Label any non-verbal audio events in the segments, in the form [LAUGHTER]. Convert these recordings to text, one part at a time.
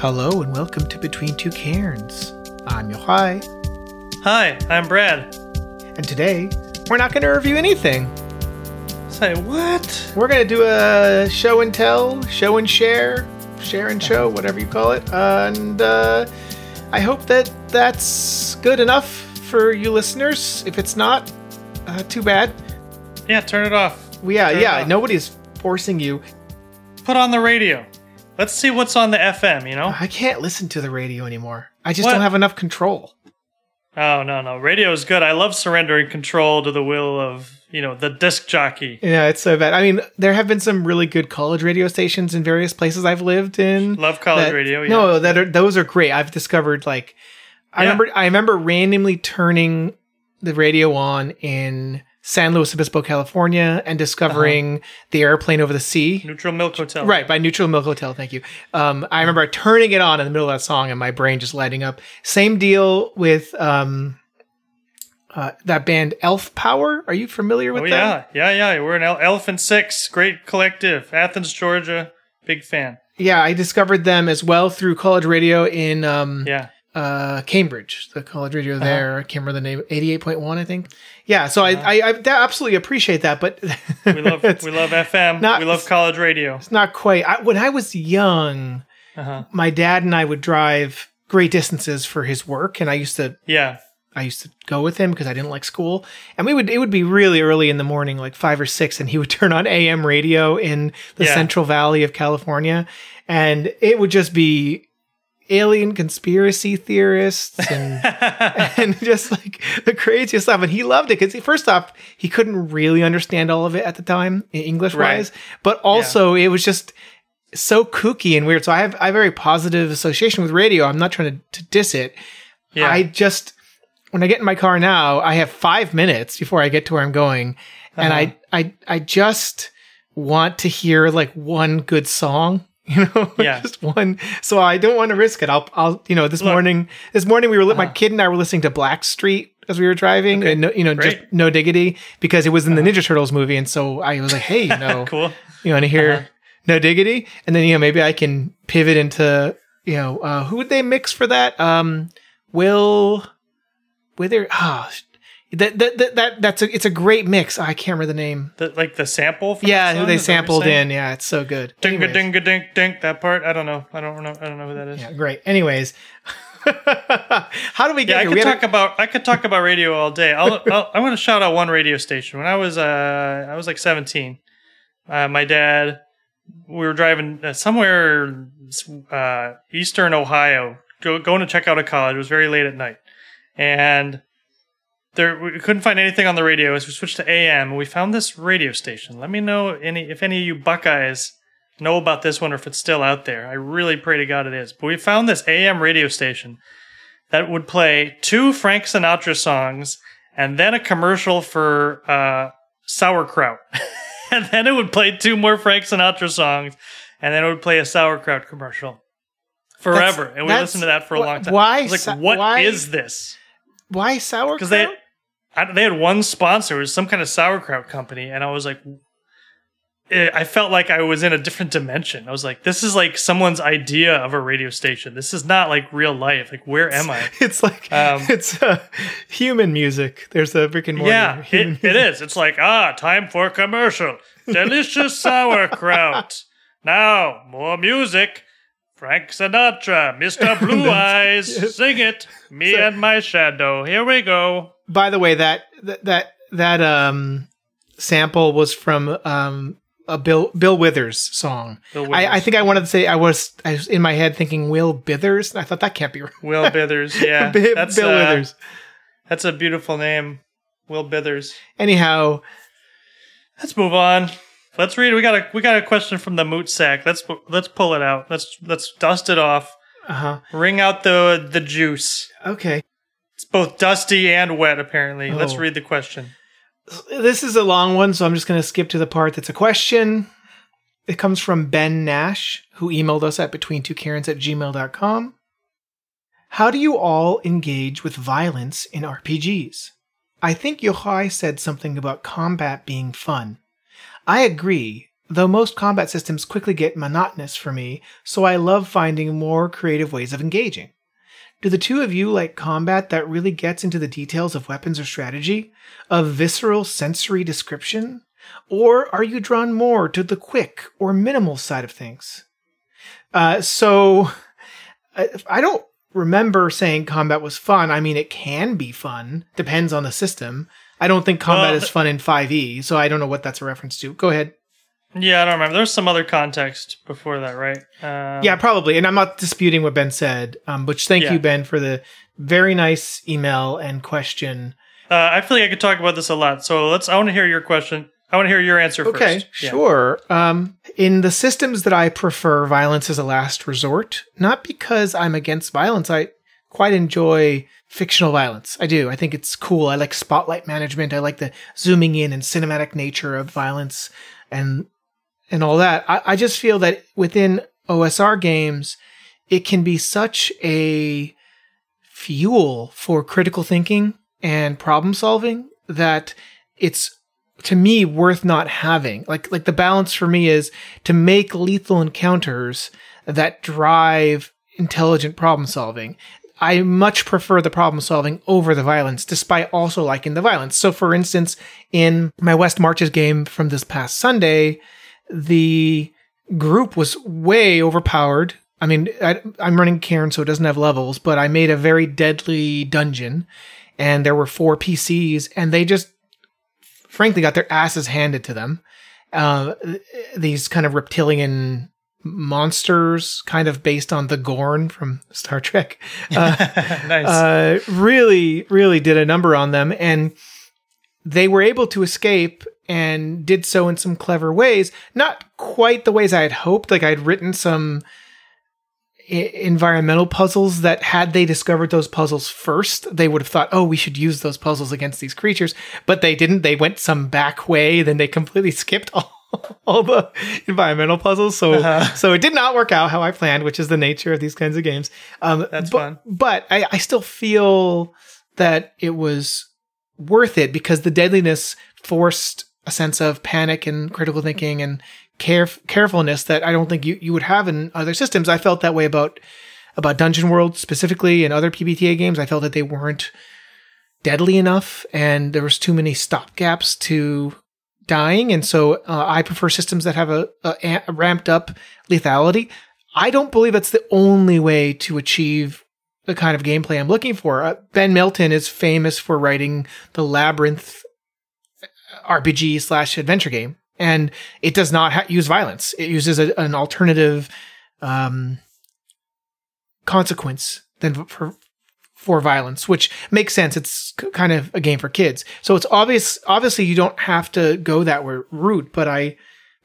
Hello and welcome to Between Two Cairns. I'm Yochai, Hi, I'm Brad. and today we're not going to review anything. Say what? We're going to do a show and tell, show and share, share and show, whatever you call it. and uh, I hope that that's good enough for you listeners. If it's not, uh, too bad. Yeah, turn it off. Yeah, Turn yeah, off. nobody's forcing you. Put on the radio. Let's see what's on the FM, you know? I can't listen to the radio anymore. I just What? don't have enough control. Oh, no, no. Radio is good. I love surrendering control to the will of, you know, the disc jockey. Yeah, it's so bad. I mean, there have been some really good college radio stations in various places I've lived in. Love college that- radio. Yeah. No, that are those are great. I've discovered like I Yeah. remember I remember randomly turning the radio on in San Luis Obispo, California, and discovering the airplane over the sea. Neutral Milk Hotel. Right, by Neutral Milk Hotel, thank you. Um, I remember turning it on in the middle of that song and my brain just lighting up. Same deal with um, uh, that band Elf Power. Are you familiar with Oh, them? yeah. Yeah, yeah. We're an El- Elephant Six. Great collective. Athens, Georgia. Big fan. Yeah, I discovered them as well through college radio in um, Yeah. Uh, Cambridge, the college radio there. I can't remember the name, eighty-eight point one, I think. Yeah, so I, I, I that absolutely appreciate that, but We love it's, [LAUGHS] we love FM. not- we love college radio. it's not quite. I, when I was young, Uh-huh. my dad and I would drive great distances for his work, and I used to Yeah. I used to go with him because I didn't like school. And we would it would be really early in the morning, like five or six, and he would [LAUGHS] turn on AM radio in the Yeah. Central Valley of California, and it would just be alien conspiracy theorists and [LAUGHS] and just like the craziest stuff. And he loved it because first off, he couldn't really understand all of it at the time, English wise, Right. but also it was just so kooky and weird. So I have I have a very positive association with radio. I'm not trying to, to diss it. Yeah. I just when I get in my car now, I have five minutes before I get to where I'm going, and Uh-huh. I I I just want to hear like one good song. [LAUGHS] You know, Yeah. just one. So I don't want to risk it. I'll, I'll, you know, this Look. Uh-huh. morning, this morning we were, my kid and I were listening to Blackstreet as we were driving, and no, you know, just Great. Uh-huh. no diggity because it was in the Ninja Turtles movie, and so I was like, hey, [LAUGHS] you know, cool. you want to hear Uh-huh. no diggity and then you know maybe i can pivot into you know uh who would they mix for that um will wither ah that, that that that that's a it's a great mix i can't remember the name The, like the sample. From yeah who they Is that what you're sampled in yeah it's so good Ding a ding a ding ding. That part. I don't know. I don't know. I don't know who that is. yeah great anyways [LAUGHS] how do we get Yeah, I could talk about I could talk about radio all day. I'll, [LAUGHS] I'll, I want to shout out one radio station. When I was uh I was like 17, uh, my dad we were driving uh, somewhere uh, eastern Ohio, go, going to check out a college. It was very late at night, and there we couldn't find anything on the radio. So we switched to AM, we found this radio station. Let me know any if any of you Buckeyes know about this one or if it's still out there. I really pray to God it is. But we found this AM radio station that would play two Frank Sinatra songs and then a commercial for uh, sauerkraut. [LAUGHS] and then it would play two more Frank Sinatra songs and then it would play a sauerkraut commercial forever. and we listened to that for a long time. why like, what is why- this? why sauerkraut Because they, I, they had one sponsor, it was some kind of sauerkraut company. And I was like, eh, I felt like I was in a different dimension. I was like, this is like someone's idea of a radio station. This is not like real life. Like, where am I? [LAUGHS] it's like Um, it's uh, human music there's a and Morty Yeah, human it, it is. It's like, ah, time for commercial. Delicious sauerkraut. [LAUGHS] Now, more music. Frank Sinatra, Mr. [LAUGHS] Blue Eyes, yes. sing it. Me and my shadow. Here we go. by the way, that that that, that um sample was from um a Bill Bill Withers song. Bill I, I think I wanted to say I was I was in my head thinking Will Bithers, and I thought that can't be right. Will Bithers, [LAUGHS] yeah. Bill that's, Bill uh, Withers. That's a beautiful name. Will Bithers. Anyhow, Let's move on. Let's read. We got a we got a question from the moot sack. Let's let's pull it out. Let's let's dust it off. uh huh. Wring out the the juice. Okay, It's both dusty and wet. Apparently. Let's Oh. read the question. this is a long one, so I'm just going to skip to the part that's a question. It comes from Ben Nash, who emailed us at between two Cairns at gmail.com. How do you all engage with violence in RPGs? I think Yochai said something about combat being fun. I agree, though most combat systems quickly get monotonous for me, so I love finding more creative ways of engaging. Do the two of you like combat that really gets into the details of weapons or strategy, of visceral sensory description? Or are you drawn more to the quick or minimal side of things? Uh, so, I don't remember saying combat was fun. I mean, it can be fun, depends on the system. I don't think combat Well, is fun in 5e, so I don't know what that's a reference to. Go ahead. Yeah, I don't remember. There's some other context before that, right? Um, Yeah, probably. And I'm not disputing what Ben said, um, which thank Yeah. you, Ben, for the very nice email and question. Uh, I feel like I could talk about this a lot. So let's. I want to hear your question. I want to hear your answer Okay, first. Yeah. sure. Um, in the systems that I prefer, violence is a last resort. Not because I'm against violence. I quite enjoy fictional violence. I do. I think it's cool. I like spotlight management. I like the zooming in and cinematic nature of violence and and all that. I, I just feel that within OSR games, it can be such a fuel for critical thinking and problem solving that it's to me worth not having. Like like the balance for me is to make lethal encounters that drive intelligent problem solving. I much prefer the problem solving over the violence, despite also liking the violence. So, for instance, in my West Marches game from this past Sunday, the group was way overpowered. I mean, I, I'm running Cairn, so it doesn't have levels, but I made a very deadly dungeon, and there were four PCs, and they just frankly got their asses handed to them. Uh, these kind of reptilian monsters, kind of based on the Gorn from Star Trek. [LAUGHS] Uh, nice. uh, really, really did a number on them. And they were able to escape and did so in some clever ways. Not quite the ways I had hoped. Like I'd written some I- environmental puzzles that had they discovered those puzzles first, they would have thought, oh, we should use those puzzles against these creatures. But they didn't. They went some back way. Then they completely [LAUGHS] skipped all. [LAUGHS] All the environmental puzzles, so Uh-huh. so it did not work out how I planned, which is the nature of these kinds of games. Um, That's but, fun. but I, I still feel that it was worth it because the deadliness forced a sense of panic and critical thinking and care carefulness that I don't think you, you would have in other systems. I felt that way about about Dungeon World specifically and other PBTA games. I felt that they weren't deadly enough and there was too many stopgaps to dying and so uh, I prefer systems that have a, a, a ramped up lethality. I don't believe that's the only way to achieve the kind of gameplay I'm looking for. Uh, ben Milton is famous for writing the Labyrinth RPG slash adventure game, and it does not ha- use violence. It uses a, an alternative um, consequence than for for violence, which makes sense. It's k- kind of a game for kids, so it's obvious. Obviously, you don't have to go that route, but I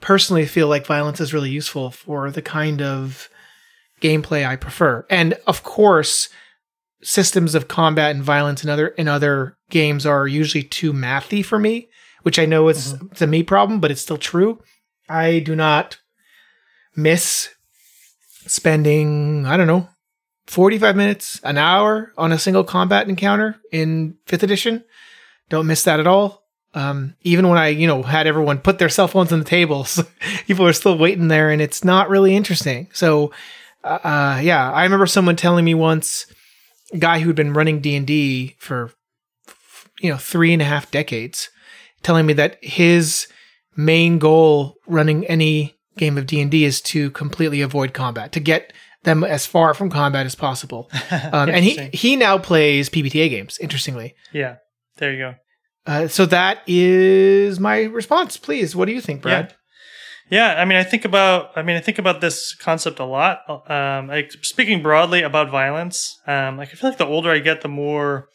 personally feel like violence is really useful for the kind of gameplay I prefer. And of course, systems of combat and violence in other in other games are usually too mathy for me, which I know is mm-hmm. it's a me problem, but it's still true. I do not miss spending, I don't know, 45 minutes, an hour on a single combat encounter in 5th edition. Don't miss that at all. Um, even when I, you know, had everyone put their cell phones on the tables, [LAUGHS] people are still waiting there and it's not really interesting. So, uh, uh, yeah, I remember someone telling me once, a guy who'd been running D and D for, you know, three and a half decades, telling me that his main goal running any game of D and D is to completely avoid combat, to get them as far from combat as possible. [LAUGHS] Um, and he he now plays PBTA games. Interestingly, yeah. There you go. uh, so that is my response. Please, what do you think, Brad? Yeah, I mean, I think about, I mean, I think about this concept a lot. Um, like speaking broadly about violence, um, like I feel like the older I get, the more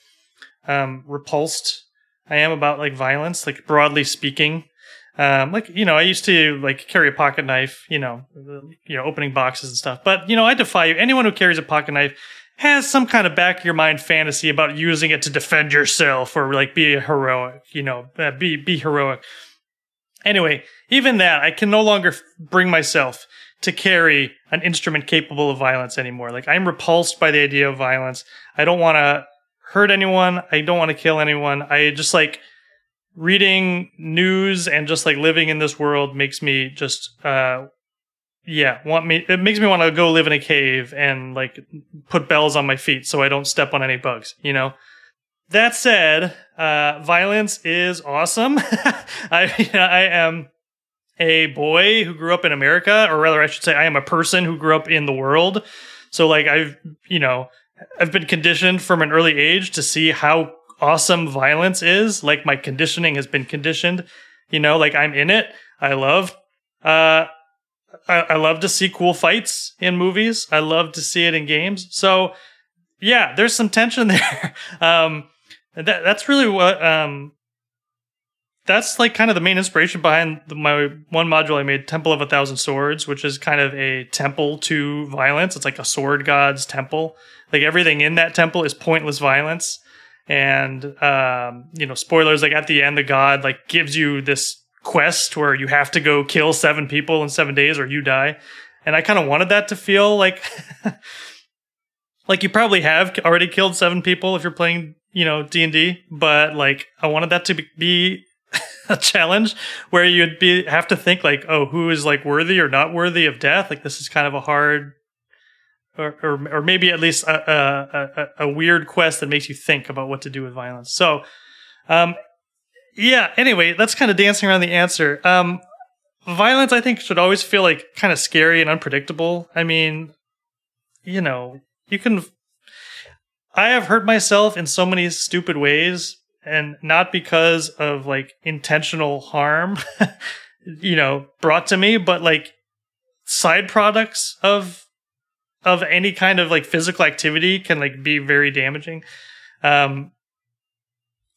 um, repulsed I am about like violence. Like broadly speaking, um, like you know, I used to like carry a pocket knife, you know, you know, opening boxes and stuff. But you know, I defy you. Anyone who carries a pocket knife has some kind of back of your mind fantasy about using it to defend yourself or like be heroic, you know, uh, be be heroic. Anyway, even that, I can no longer f- bring myself to carry an instrument capable of violence anymore. Like, I'm repulsed by the idea of violence. I don't want to hurt anyone. I don't want to kill anyone. I just like reading news and just like living in this world makes me just uh yeah want me it makes me want to go live in a cave and like put bells on my feet so i don't step on any bugs you know? That said uh violence is awesome. [LAUGHS] I [LAUGHS] i am a boy who grew up in america or rather i should say i am a person who grew up in the world. So like i've you know i've been conditioned from an early age to see how awesome violence is. Like my conditioning has been conditioned. You know, like I'm in it. I love. Uh, I, I love to see cool fights in movies. I love to see it in games. So, yeah, there's some tension [LAUGHS] there. um, that that's really what um, that's like kind of the main inspiration behind the, my one module I made, Temple of a Thousand Swords, which is kind of a temple to violence. It's like a sword god's temple. Like everything in that temple is pointless violence and um, you know spoilers like at the end the god like gives you this quest where you have to go kill seven people in seven days or you die. And i kind of wanted that to feel like [LAUGHS] like you probably have already killed seven people if you're playing you know d&d but like i wanted that to be [LAUGHS] a challenge where you'd be have to think like oh who is like worthy or not worthy of death? Like this is kind of a hard or, or, or maybe at least a, a, a, a, weird quest that makes you think about what to do with violence. So, um, yeah. Anyway, that's kind of dancing around the answer. Um, violence, I think, should always feel like kind of scary and unpredictable. I mean, you know, you can. I have hurt myself in so many stupid ways, and not because of like intentional harm, [LAUGHS] you know, brought to me, but like side products of of any kind of like physical activity can like be very damaging. Um,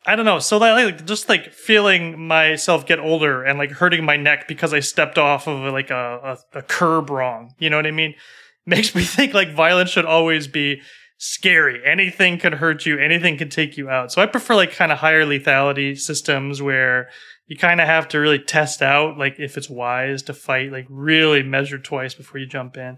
I don't know. So like just like feeling myself get older and like hurting my neck because I stepped off of like a, a, a curb wrong. You know what I mean? [LAUGHS] Makes me think like violence should always be scary. Anything could hurt you. Anything could take you out. So I prefer like kind of higher lethality systems where you kind of have to really test out like if it's wise to fight, like really measure twice before you jump in.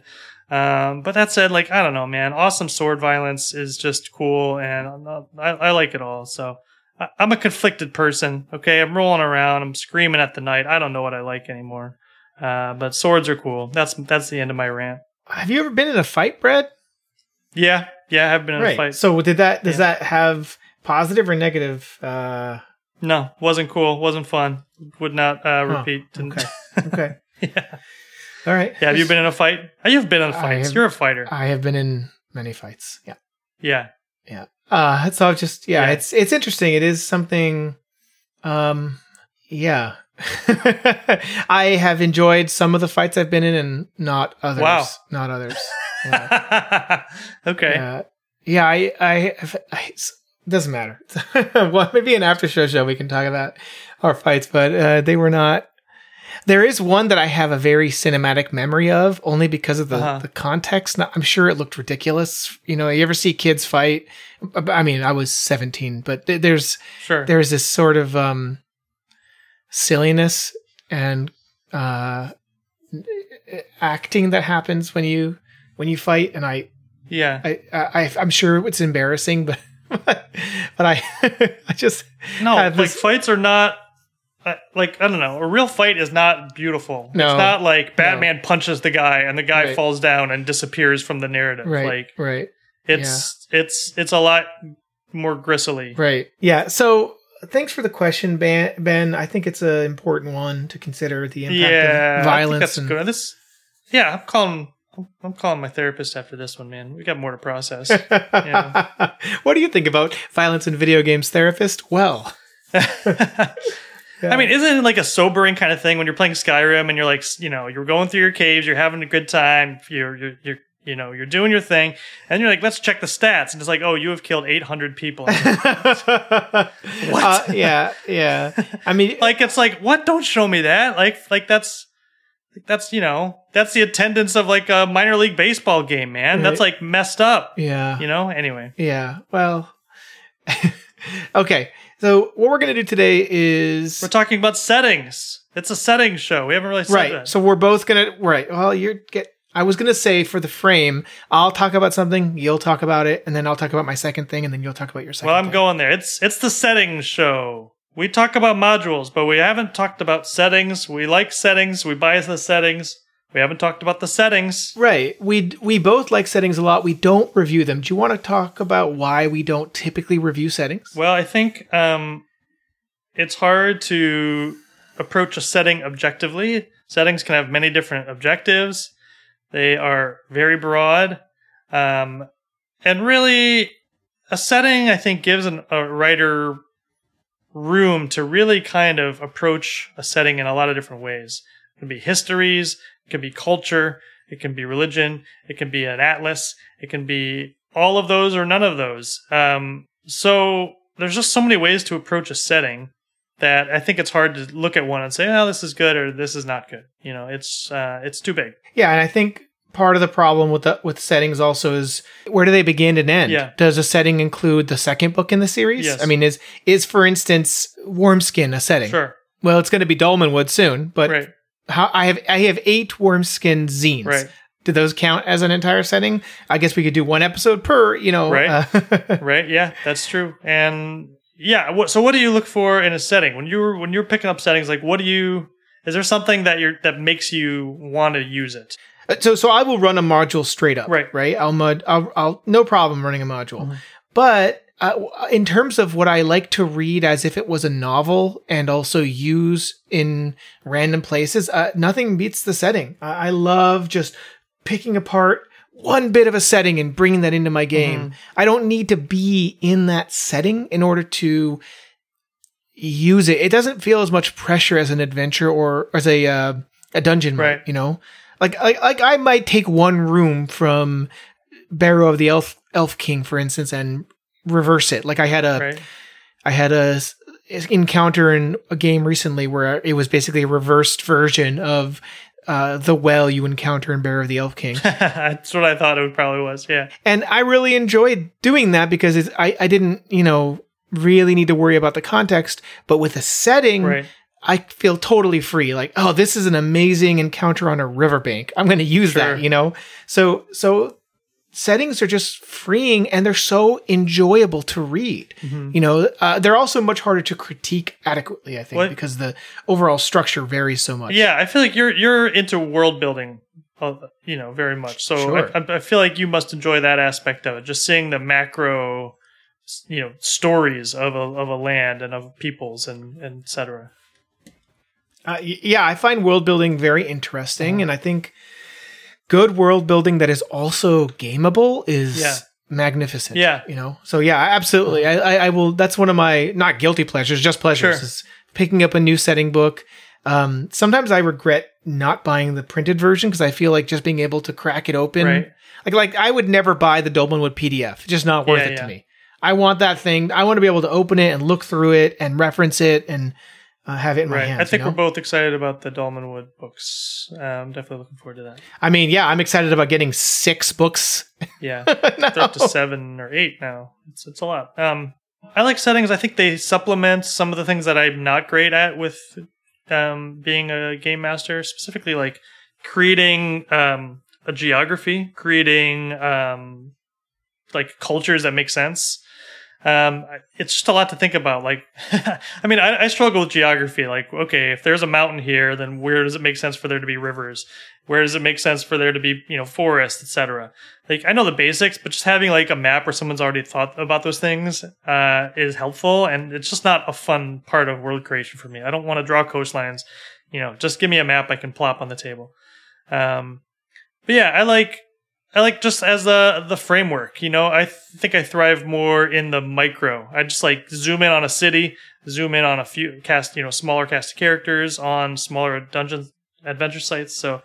Um, but that said, like I don't know, man, awesome sword violence is just cool, and I, I like it all. So I, am a conflicted person. Okay, I'm rolling around, I'm screaming at the night. I don't know what I like anymore. Uh, but swords are cool. That's that's the end of my rant. Have you ever been in a fight, Brad? Yeah, yeah, I have been in right. a fight. So did that? Does yeah. that have positive or negative? Uh... No, wasn't cool. Wasn't fun. Would not uh, repeat. Okay. [LAUGHS] okay. yeah. All right. Yeah, have you been in a fight? Oh, you've been in fights. Have, You're a fighter. I have been in many fights. Yeah. Yeah. Yeah. Uh so I've just yeah, yeah. it's it's interesting. It is something um yeah. [LAUGHS] I have enjoyed some of the fights I've been in and not others. Wow. Not others. [LAUGHS] Yeah. okay. Uh, yeah, I, I, I, doesn't matter. [LAUGHS] well, maybe an after show show we can talk about our fights, but uh, they were not there is one that I have a very cinematic memory of, only because of the, uh-huh. the context. I'm sure it looked ridiculous. You know, you ever see kids fight? I mean, I was 17, but there's sure. there's this sort of um, silliness and uh, acting that happens when you when you fight, and I yeah, I, I I'm sure it's embarrassing, but [LAUGHS] but, I [LAUGHS] I just no like this, fights are not like I don't know, a real fight is not beautiful. No, it's not like Batman no. punches the guy and the guy right. falls down and disappears from the narrative. Right, like right. It's yeah. it's it's a lot more gristly. Right. Yeah. So thanks for the question, Ben. Ben, I think it's an important one to consider the impact yeah, of violence. that's and... good. This, yeah, I'm calling. I'm calling my therapist after this one, man. We got more to process. [LAUGHS] yeah. what do you think about violence in video games, therapist? Well. [LAUGHS] Yeah. I mean, isn't it like a sobering kind of thing when you're playing Skyrim and you're like, you know, you're going through your caves, you're having a good time, you're you're you're you know, you're doing your thing, and you're like, let's check the stats, and it's like, oh, you have killed 800 people. [LAUGHS] what? Uh, yeah, yeah. I mean, [LAUGHS] like, it's like, what? Don't show me that. Like, like that's, that's you know, that's the attendance of like a minor league baseball game, man. Right. That's like messed up. Yeah. You know. Anyway. Yeah. Well. [LAUGHS] okay. So what we're going to do today is we're talking about settings. It's a settings show. We haven't really said right. That. So we're both going to right. Well, you're get. I was going to say for the frame, I'll talk about something, you'll talk about it, and then I'll talk about my second thing, and then you'll talk about your second. Well, I'm thing. going there. It's it's the settings show we talk about modules, but we haven't talked about settings. We like settings. We buy the settings. We haven't talked about the settings. Right. We we both like settings a lot. We don't review them. Do you want to talk about why we don't typically review settings? Well, I think um, it's hard to approach a setting objectively. Settings can have many different objectives. They are very broad. Um, and really, a setting, I think, gives an, a writer room to really kind of approach a setting in a lot of different ways. It can be histories, it can be culture, it can be religion, it can be an atlas, it can be all of those or none of those. Um, so there's just so many ways to approach a setting that I think it's hard to look at one and say, "Oh, this is good" or "This is not good." You know, it's uh, it's too big. Yeah, and I think part of the problem with the with settings also is where do they begin and end? Yeah. Does a setting include the second book in the series? Yes. I mean, is is for instance Wormskin a setting? Sure, Well, it's going to be Dolmenwood soon, but right, how, I have I have eight Wormskin zines. right, Do those count as an entire setting? I guess we could do one episode per. You know, Right. uh, [LAUGHS] right. Yeah, that's true. And yeah, so what do you look for in a setting when you're when you're picking up settings? Like, what do you? Is there something that you're that makes you want to use it? so so I will run a module straight up. Right. Right. I'll mud. I'll, I'll no problem running a module, Mhm. but. Uh, in terms of what I like to read as if it was a novel and also use in random places, uh, nothing beats the setting. I, I love just picking apart one bit of a setting and bringing that into my game. I don't need to be in that setting in order to use it. It doesn't feel as much pressure as an adventure or as a uh, a dungeon, might, Right. You know, like like like I might take one room from Barrow of the Elf Elf King, for instance, and reverse it. Like I had a Right. I had a encounter in a game recently where it was basically a reversed version of uh, the well you encounter in Barrow of the Elf King. [LAUGHS] that's what I thought it probably was. Yeah. and I really enjoyed doing that because it's, I, I didn't, you know, really need to worry about the context. But with a setting, Right. I feel totally free. Like, oh, this is an amazing encounter on a riverbank. I'm going to use Sure. that, you know? So, so settings are just freeing and they're so enjoyable to read. Mhm. You know, uh, they're also much harder to critique adequately, I think, What- because the overall structure varies so much. Yeah, I feel like you're you're into world building, uh, you know, very much. So Sure. I, I feel like you must enjoy that aspect of it. Just seeing the macro, you know, stories of a of a land and of peoples and and et cetera. Uh, yeah, I find world building very interesting, Uh-huh. and I think good world building that is also gameable is Yeah. magnificent. Yeah. you know. So yeah, absolutely. I, I, I will. That's one of my not guilty pleasures, just pleasures. Sure. Is picking up a new setting book. Um, sometimes I regret not buying the printed version because I feel like just being able to crack it open. Right. Like, like I would never buy the Dolmenwood PDF. It's just not worth Yeah, it to me. I want that thing. I want to be able to open it and look through it and reference it and uh, have it in my Right. hands. I think you know? we're both excited about the Dolmenwood books. I'm definitely looking forward to that. I mean, yeah, I'm excited about getting six books. Yeah. [LAUGHS] No. They're up to seven or eight now. It's it's a lot. Um, I like settings. I think they supplement some of the things that I'm not great at with um, being a game master. Specifically, like creating um, a geography, creating um, like cultures that make sense. Um, it's just a lot to think about. Like, [LAUGHS] I mean, I, I struggle with geography. Like, okay, if there's a mountain here, then where does it make sense for there to be rivers? Where does it make sense for there to be, you know, forest, etc. Like, I know the basics, but just having like a map where someone's already thought about those things uh, is helpful, and it's just not a fun part of world creation for me. I don't want to draw coastlines. You know, just give me a map I can plop on the table. Um, but yeah, I like I like just as the the framework. You know, I th- think I thrive more in the micro. I just like zoom in on a city, zoom in on a few cast, you know, smaller cast of characters on smaller dungeon adventure sites. So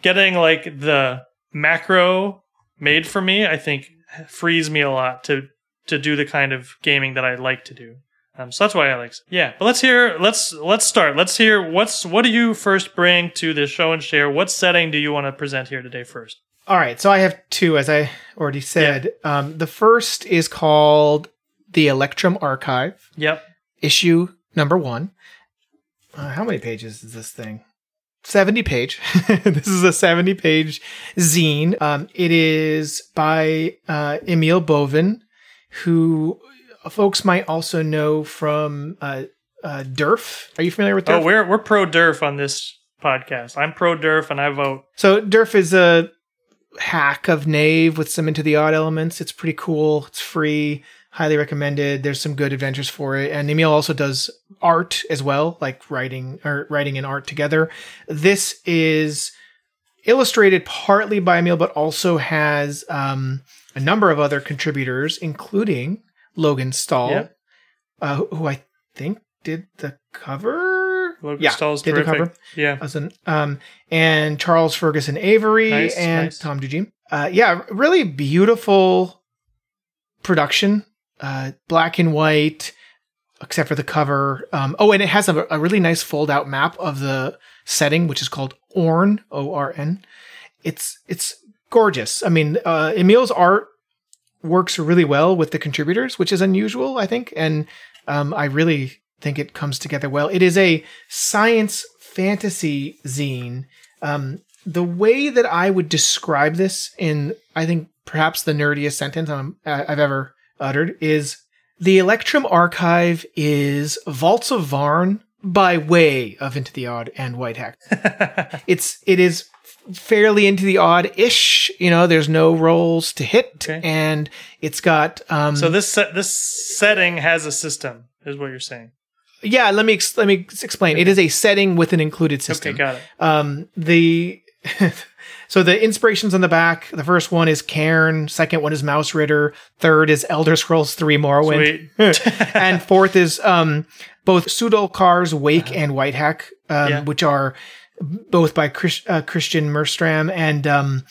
getting like the macro made for me, I think frees me a lot to to do the kind of gaming that I like to do. Um, so that's why I like. Yeah, but let's hear. Let's let's start. Let's hear what's what do you first bring to the show and share. What setting do you want to present here today first? All right, so I have two, as I already said. Um, the first is called the Electrum Archive, Yep. issue number one. Uh, how many pages is this thing? 70 page. [LAUGHS] this is a 70 page zine. Um, it is by uh, Emiel Boven, who folks might also know from uh, uh, Durf. Are you familiar with Durf? Oh, we're we're pro Durf on this podcast. I'm pro Durf, and I vote. So Durf is a hack of Knave with some into the odd elements. It's pretty cool. It's free. Highly recommended. There's some good adventures for it. And Emiel also does art as well, like writing or writing and art together. This is illustrated partly by Emiel, but also has um, a number of other contributors, including Logan Stahl, Yep. uh, who- who I think did the cover. Logan yeah, Stahl's did the cover Yeah. as an um and Charles Ferguson Avery Nice, and nice. Tom Dugim. Uh yeah, really beautiful production. Uh black and white except for the cover. Um oh and it has a, a really nice fold out map of the setting which is called Orn, O R N. It's it's gorgeous. I mean, uh Emiel's art works really well with the contributors, which is unusual, I think, and um I really think it comes together well. It is a science fantasy zine. Um, the way that I would describe this in, I think, perhaps the nerdiest sentence I- I've ever uttered is the Electrum Archive is Vaults of Vaarn by way of Into the Odd and Whitehack. [LAUGHS] It's it is fairly into the odd ish. You know, there's no rolls to hit, Okay. and it's got um, so this set, this setting has a system, is what you're saying. Yeah, let me ex- let me explain. It is a setting with an included system. Okay, got it. Um, the [LAUGHS] so the inspirations on the back. The first one is Cairn. Second one is Mausritter. Third is Elder Scrolls Three Morrowind. [LAUGHS] And fourth is um, both Suldokar's Wake and Whitehack, um, Yeah. which are both by Chris, uh, Christian Mehrstam and um,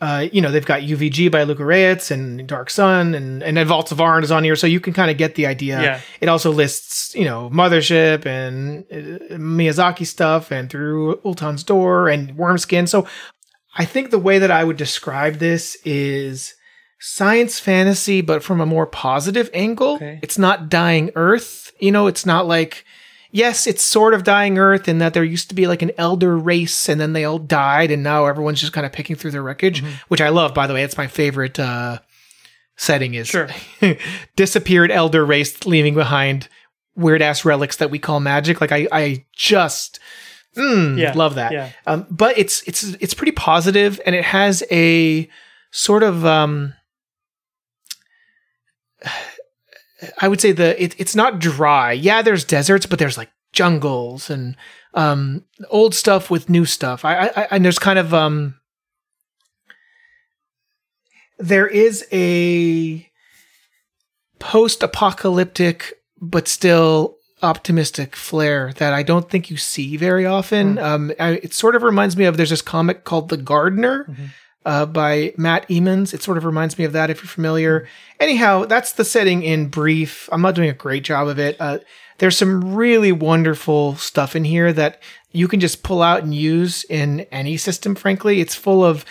uh, you know they've got UVG by Luka Rejec and Dark Sun and and then Vaults of Vaarn is on here, so you can kind of get the idea. Yeah. It also lists you know Mothership and uh, Miyazaki stuff and through Ultan's Door and Wormskin. So I think the way that I would describe this is science fantasy, but from a more positive angle. Okay. It's not dying Earth. You know, it's not like, yes, it's sort of dying Earth in that there used to be like an elder race and then they all died and now everyone's just kind of picking through their wreckage, which I love, by the way. It's my favorite uh, setting is Sure. [LAUGHS] disappeared elder race leaving behind weird ass relics that we call magic. Like I, I just mm, Yeah, love that. yeah. Um, but it's it's it's pretty positive, and it has a sort of um, I would say the it, it's not dry. Yeah, there's deserts, but there's like jungles and um, old stuff with new stuff. I, I, I and there's kind of um, there is a post-apocalyptic but still optimistic flair that I don't think you see very often. Um, I, it sort of reminds me of there's this comic called The Gardener uh, by Matt Emmons. It sort of reminds me of that if you're familiar. Anyhow, that's the setting in brief. I'm not doing a great job of it. Uh, there's some really wonderful stuff in here that you can just pull out and use in any system, frankly. It's full of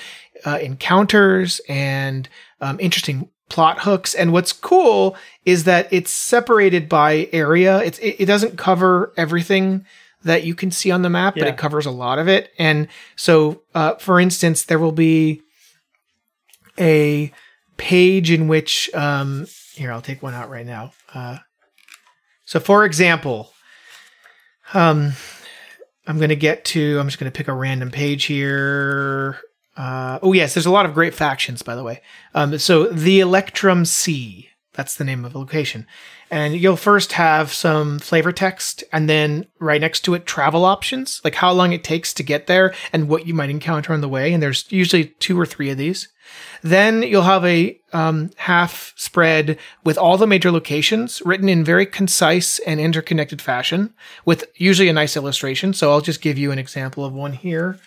uh, encounters and um, interesting plot hooks. And what's cool is that it's separated by area. It's, it, it doesn't cover everything that you can see on the map, but it covers a lot of it. And so, uh, for instance, there will be a page in which, um, here, I'll take one out right now. Uh, so, for example, um, I'm going to get to, I'm just going to pick a random page here. Uh, oh, yes, there's a lot of great factions, by the way. Um, so, the Electrum Sea, that's the name of the location. And you'll first have some flavor text, and then right next to it, travel options, like how long it takes to get there and what you might encounter on the way. And there's usually two or three of these. Then you'll have a um, half spread with all the major locations written in very concise and interconnected fashion, with usually a nice illustration. So I'll just give you an example of one here.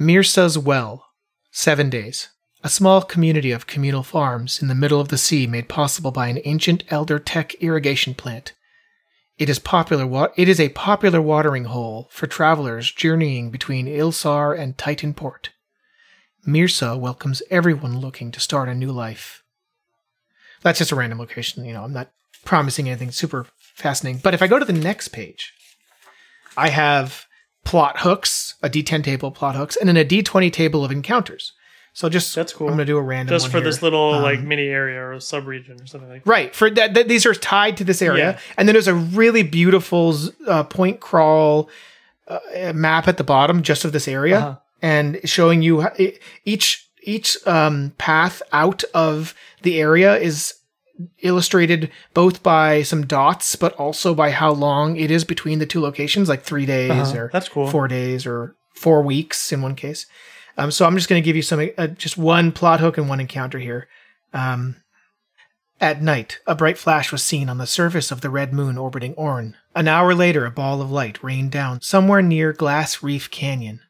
Mirsa's Well, seven days. A small community of communal farms in the middle of the sea made possible by an ancient elder tech irrigation plant. It is popular wa- it is a popular watering hole for travelers journeying between Ilsar and Titan Port. Mirsa welcomes everyone looking to start a new life. That's just a random location, you know, I'm not promising anything super fascinating. But if I go to the next page, I have plot hooks, a D10 table of plot hooks, and then a D20 table of encounters. So just That's cool. I'm gonna do a random Just one for here. this little Um, like mini area or sub-region or something like that. Right. For that, that these are tied to this area, Yeah. and then there's a really beautiful uh, point crawl uh, map at the bottom just of this area, Uh-huh. and showing you how- each each um, path out of the area is illustrated both by some dots, but also by how long it is between the two locations, like three days Uh-huh. or That's cool. four days or four weeks in one case. Um, so I'm just going to give you some, uh, just one plot hook and one encounter here. Um, at night, a bright flash was seen on the surface of the red moon orbiting Orn. An hour later, a ball of light rained down somewhere near Glass Reef Canyon.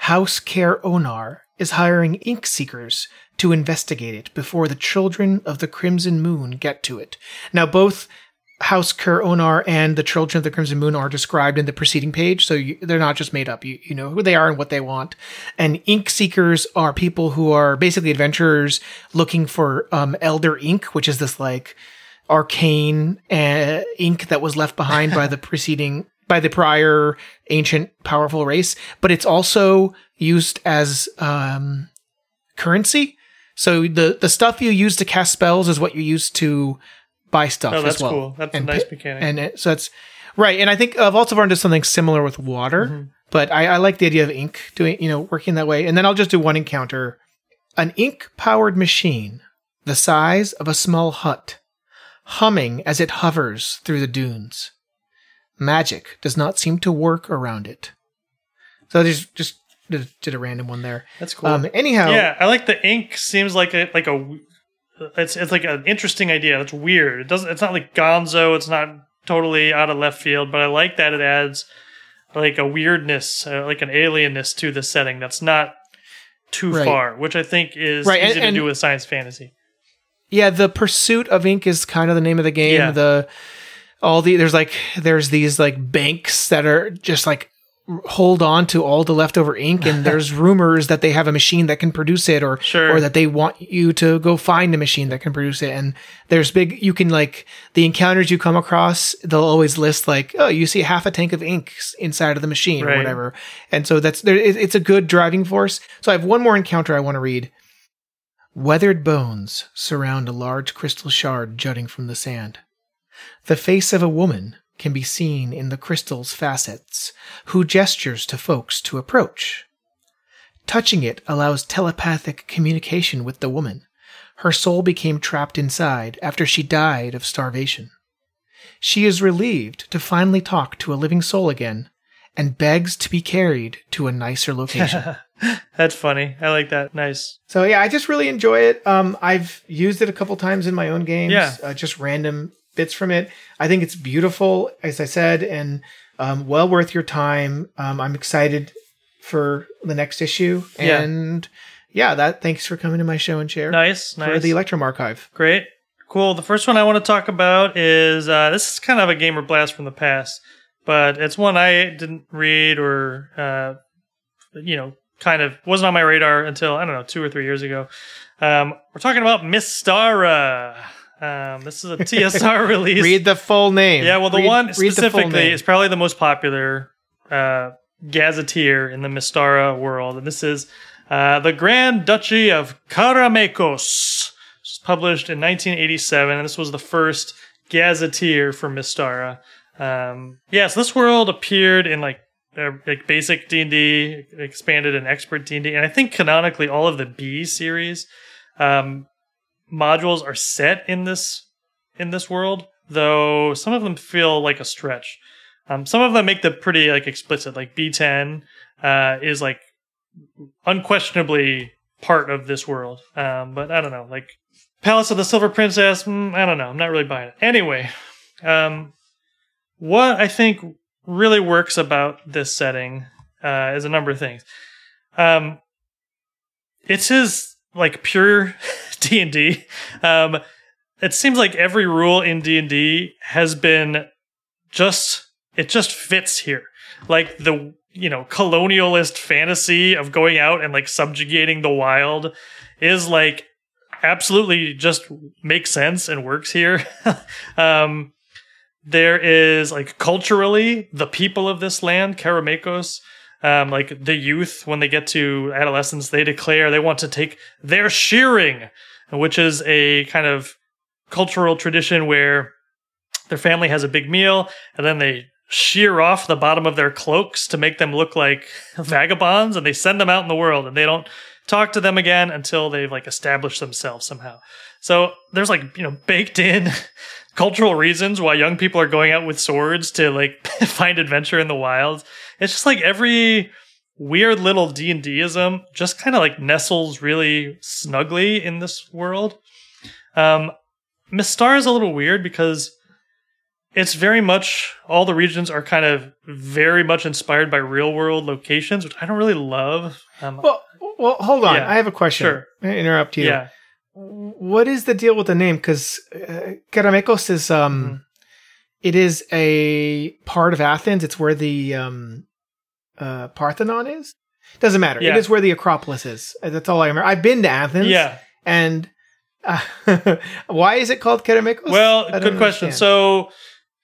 House Care Onar is hiring ink seekers to investigate it before the children of the Crimson Moon get to it. Now, both House Ker Onar and the Children of the Crimson Moon are described in the preceding page, so you, they're not just made up. You, you know who they are and what they want. And ink seekers are people who are basically adventurers looking for um, Elder Ink, which is this like arcane uh, ink that was left behind by the [LAUGHS] preceding by the prior ancient powerful race. But it's also used as um, currency. So the the stuff you use to cast spells is what you use to buy stuff Oh, as that's well. cool. That's And a nice mechanic. And it, so that's right. And I think uh, Vaults of Vaarn does something similar with water, Mm-hmm. but I, I like the idea of ink doing, you know, working that way. And then I'll just do one encounter. An ink powered machine, the size of a small hut, humming as it hovers through the dunes. Magic does not seem to work around it. So there's just, did a random one there. That's cool. Um, anyhow, yeah, I like the ink. Seems like a like a. It's it's like an interesting idea. It's weird. It doesn't. It's not like Gonzo. It's not totally out of left field. But I like that it adds like a weirdness, uh, like an alienness to the setting. That's not too Right. far, which I think is Right, and- easy to and- do with science fantasy. yeah the pursuit of ink is kind of the name of the game Yeah. the all the there's like there's these like banks that are just like hold on to all the leftover ink and [LAUGHS] there's rumors that they have a machine that can produce it or Sure. or that they want you to go find a machine that can produce it and there's big you can like the encounters you come across they'll always list like oh you see half a tank of ink inside of the machine Right. or whatever and so that's there it- it's a good driving force so i have one more encounter i want to read Weathered bones surround a large crystal shard jutting from the sand. The face of a woman can be seen in the crystal's facets, who gestures to folks to approach. Touching it allows telepathic communication with the woman. Her soul became trapped inside after she died of starvation. She is relieved to finally talk to a living soul again and begs to be carried to a nicer location. [LAUGHS] That's funny. I like that. Nice. So yeah, I just really enjoy it. Um, I've used it a couple times in my own games. Yeah. uh, just random bits from it. I think it's beautiful, as I said, and um, well worth your time. Um, I'm excited for the next issue, Yeah. and yeah, that. Thanks for coming to my show and share Nice. nice. for the Electrum Archive. Great. Cool. The first one I want to talk about is uh, this is kind of a gamer blast from the past, but it's one I didn't read or, uh, you know, kind of wasn't on my radar until, I don't know, two or three years ago. Um, we're talking about Mystara. Um, this is a [LAUGHS] TSR release. Read the full name. Yeah, well, the Read- one read the specifically is probably the most popular uh, gazetteer in the Mystara world, and this is uh, the Grand Duchy of Karameikos. was published in 1987, and this was the first gazetteer for Mystara. Um, yeah, so this world appeared in like uh, like basic D and D, expanded and expert D and D, and I think canonically all of the B series um, modules are set in this in this world, though some of them feel like a stretch. Um, some of them make them pretty like explicit. Like B10 uh, is like unquestionably part of this world, um, but I don't know. Like Palace of the Silver Princess, mm, I don't know. I'm not really buying it. Anyway, um, what I think really works about this setting uh, is a number of things. Um, it's his like pure [LAUGHS] [LAUGHS] D and D. Um, it seems like every rule in D and D has been just it just fits here. Like the you know colonialist fantasy of going out and like subjugating the wild is like absolutely just makes sense and works here. [LAUGHS] um, there is like culturally the people of this land, Karamakos, Um, like the youth, when they get to adolescence, they declare they want to take their shearing, which is a kind of cultural tradition where their family has a big meal and then they shear off the bottom of their cloaks to make them look like [LAUGHS] vagabonds and they send them out in the world and they don't talk to them again until they've like established themselves somehow. So there's like, you know, baked in [LAUGHS] cultural reasons why young people are going out with swords to like [LAUGHS] find adventure in the wild. It's just like every weird little D&Dism just kind of like nestles really snugly in this world. Um Mystara is a little weird because it's very much all the regions are kind of very much inspired by real world locations, which I don't really love. Um, Well, well, hold on. Yeah. I have a question. Sure. I interrupt you? yeah, What is the deal with the name? Because uh, is um, Mm-hmm. It is a part of Athens. It's where the um, uh, Parthenon is. Doesn't matter. It Yeah. is where the Acropolis is. Uh, That's all I remember. I've been to Athens. yeah. And uh, [LAUGHS] why is it called Karameikos? Well, good question. understand. So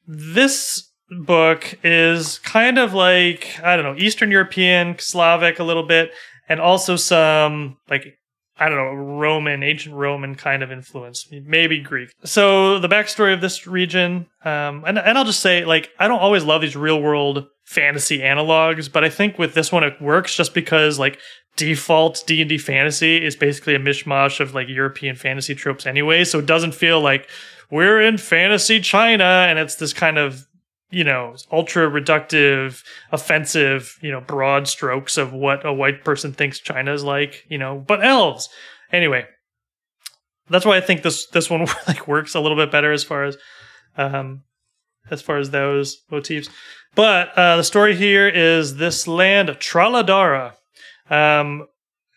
this book is kind of like I don't know Eastern European, Slavic a little bit, and also some like I don't know Roman, ancient Roman kind of influence, maybe Greek. So the backstory of this region, um, and and I'll just say like I don't always love these real world fantasy analogs, but I think with this one it works just because like default D&D fantasy is basically a mishmash of like European fantasy tropes anyway, so it doesn't feel like we're in fantasy China and it's this kind of you know ultra reductive offensive you know broad strokes of what a white person thinks China is like, you know, but elves. Anyway, that's why I think this this one [LAUGHS] like works a little bit better as far as um as far as those motifs. But uh, the story here is this land, Traladara. Um,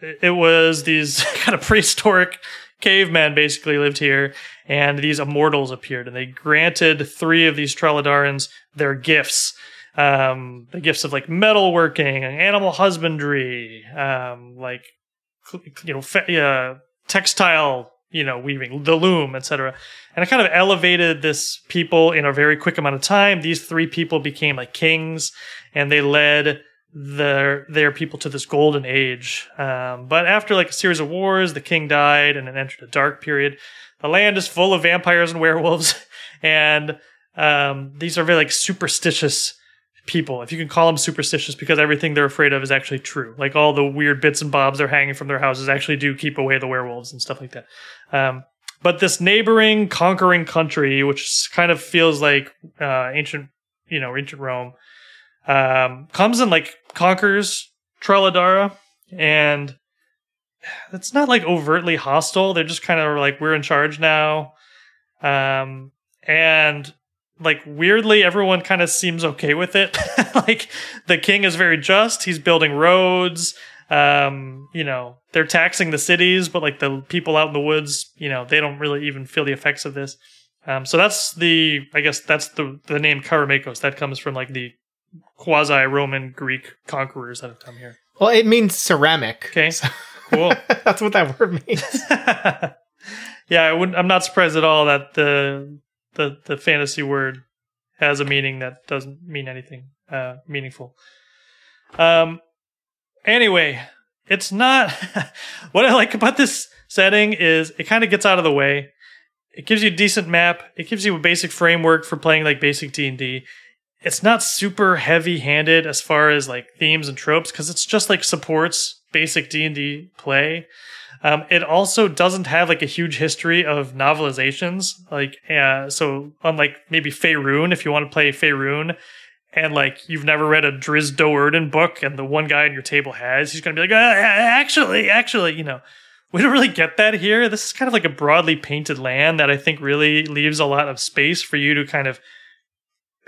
it it was these [LAUGHS] kind of prehistoric cavemen basically lived here, and these immortals appeared, and they granted three of these Traladarans their gifts. Um, the gifts of like metalworking, animal husbandry, um, like you know, fa- uh, textile, you know, weaving, the loom, etc. And it kind of elevated this people in a very quick amount of time. These three people became like kings, and they led their their people to this golden age. Um, but after like a series of wars, the king died, and it entered a dark period. The land is full of vampires and werewolves, [LAUGHS] and um, these are very like superstitious people, if you can call them superstitious, because everything they're afraid of is actually true. Like all the weird bits and bobs they're hanging from their houses actually do keep away the werewolves and stuff like that. Um, but this neighboring, conquering country, which kind of feels like uh, ancient, you know, ancient Rome, um, comes and like conquers Traladara, and it's not like overtly hostile. They're just kind of like we're in charge now, um, and like weirdly everyone kind of seems okay with it. [LAUGHS] Like the king is very just. He's building roads. Um you know they're taxing the cities but like the people out in the woods you know they don't really even feel the effects of this. Um so that's the i guess that's the the name Karameikos. That comes from like the quasi roman greek conquerors that have come here. Well, it means ceramic. okay. So- [LAUGHS] cool. that's what that word means. [LAUGHS] yeah i wouldn't i'm not surprised at all that the the the fantasy word has a meaning that doesn't mean anything uh, meaningful. Um. Anyway, it's not. [LAUGHS] what I like about this setting is it kind of gets out of the way. It gives you a decent map. It gives you a basic framework for playing like basic D and D. It's not super heavy-handed as far as like themes and tropes because it's just like supports basic D and D play. Um, it also doesn't have like a huge history of novelizations. Like, uh, so unlike maybe Faerun, if you want to play Faerun, and like you've never read a Drizzt Do'Urden book, and the one guy on your table has, he's going to be like, uh, actually, actually, you know, we don't really get that here. This is kind of like a broadly painted land that I think really leaves a lot of space for you to kind of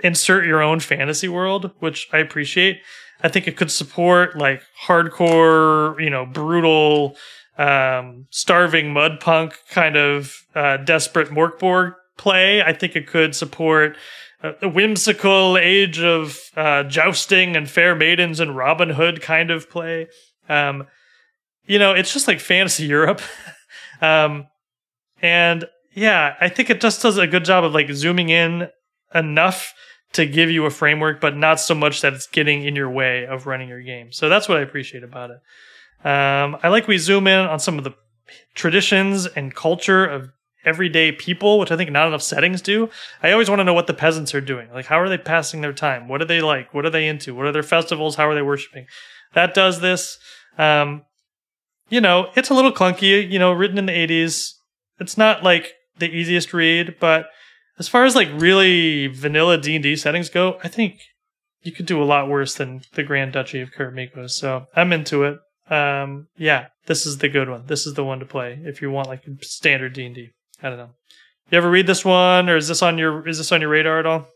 insert your own fantasy world, which I appreciate. I think it could support like hardcore, you know, brutal um, starving mud punk kind of uh, desperate Mörk Borg play. I think it could support a whimsical age of uh, jousting and fair maidens and Robin Hood kind of play. Um, you know, it's just like fantasy Europe. [LAUGHS] um, and yeah, I think it just does a good job of like zooming in enough to give you a framework, but not so much that it's getting in your way of running your game. So that's what I appreciate about it. Um, I like we zoom in on some of the traditions and culture of everyday people, which I think not enough settings do. I always want to know what the peasants are doing. Like, how are they passing their time? What are they like? What are they into? What are their festivals? How are they worshiping? That does this. Um, you know, it's a little clunky, you know, written in the 80s. It's not like the easiest read, but as far as like really vanilla D&D settings go, I think you could do a lot worse than the Grand Duchy of Kurt So I'm into it. Um, yeah, this is the good one. This is the one to play if you want like standard D&D. I don't know. You ever read this one, or is this on your is this on your radar at all?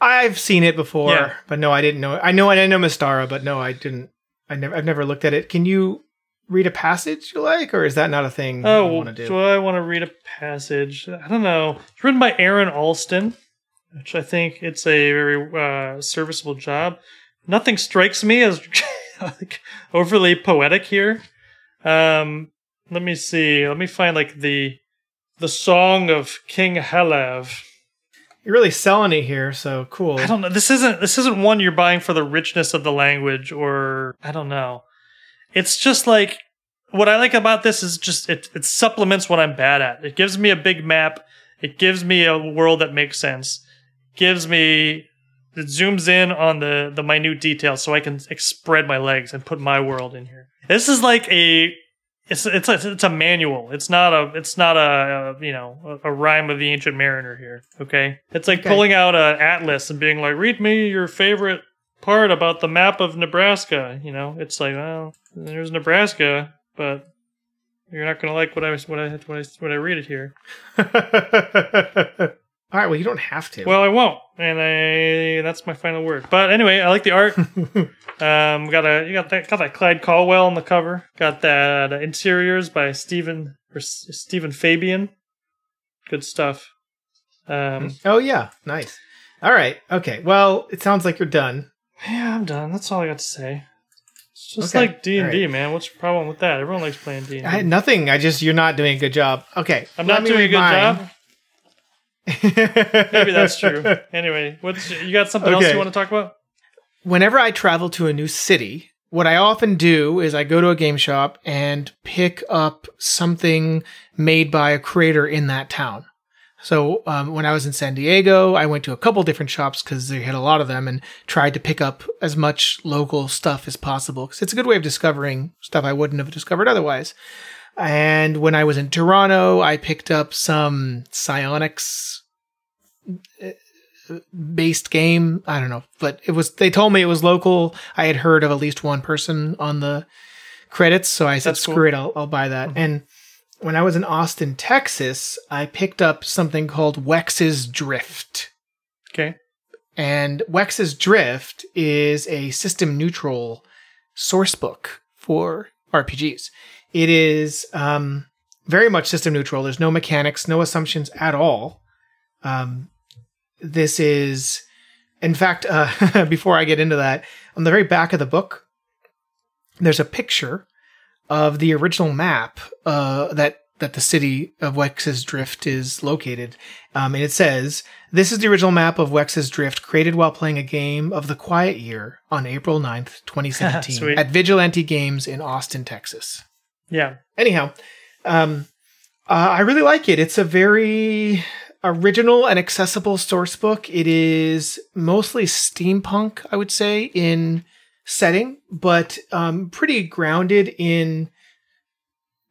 I've seen it before, Yeah. but no, I didn't know. It. I know I know Mystara, but no, I didn't. I never. I've never looked at it. Can you read a passage you like, or is that not a thing Oh, you want to do do? I want to read a passage? I don't know. It's written by Aaron Alston, which I think it's a very uh, serviceable job. Nothing strikes me as [LAUGHS] like [LAUGHS] overly poetic here. Um, let me see. Let me find like the the song of King Halav. You're really selling it here, so cool. I don't know. This isn't this isn't one you're buying for the richness of the language, or I don't know. It's just like what I like about this is just it it supplements what I'm bad at. It gives me a big map. It gives me a world that makes sense. Gives me it zooms in on the the minute details so I can spread my legs and put my world in here. This is like a it's it's a, it's a manual. It's not a it's not a, uh you know a, a rhyme of the ancient mariner here. Okay, it's like Okay. pulling out an atlas and being like, read me your favorite part about the map of Nebraska. You know, it's like, well, there's Nebraska, but you're not gonna like what I what I what I what I read it here. [LAUGHS] All right. Well, you don't have to. Well, I won't, and I that's my final word. But anyway, I like the art. [LAUGHS] Um, got a you got that got that Clyde Caldwell on the cover. Got that uh, interiors by Stephen or S- Stephen Fabian. Good stuff. Um, oh yeah, nice. All right. Okay. Well, it sounds like you're done. yeah, I'm done. That's all I got to say. It's just Okay, like D and D, man. What's your problem with that? Everyone likes playing D I, and D. nothing. I just you're not doing a good job. Okay. I'm not doing a good mine. job. Maybe that's true. [LAUGHS] Anyway, what's you got something else you want to talk about? Whenever I travel to a new city, what I often do is I go to a game shop and pick up something made by a creator in that town. So um, when I was in San Diego, I went to a couple different shops because they had a lot of them and tried to pick up as much local stuff as possible because it's a good way of discovering stuff I wouldn't have discovered otherwise. And when I was in Toronto, I picked up some psionics based game. I don't know, but it was, they told me it was local. I had heard of at least one person on the credits. So I said, That's screw cool. it, I'll, I'll buy that. And when I was in Austin, Texas, I picked up something called Wex's Drift. Okay. And Wex's Drift is a system neutral source book for RPGs. It is um, very much system neutral. There's no mechanics, no assumptions at all. Um, this is, in fact, uh, [LAUGHS] before I get into that, on the very back of the book, there's a picture of the original map uh, that that the city of Wex's Drift is located, um, and it says this is the original map of Wex's Drift created while playing a game of the Quiet Year on April 9th, [LAUGHS] 2017 at Vigilante Games in Austin, Texas. Yeah. Anyhow, um, uh, I really like it. It's a very original and accessible source book. It is mostly steampunk, I would say, in setting, but um, pretty grounded in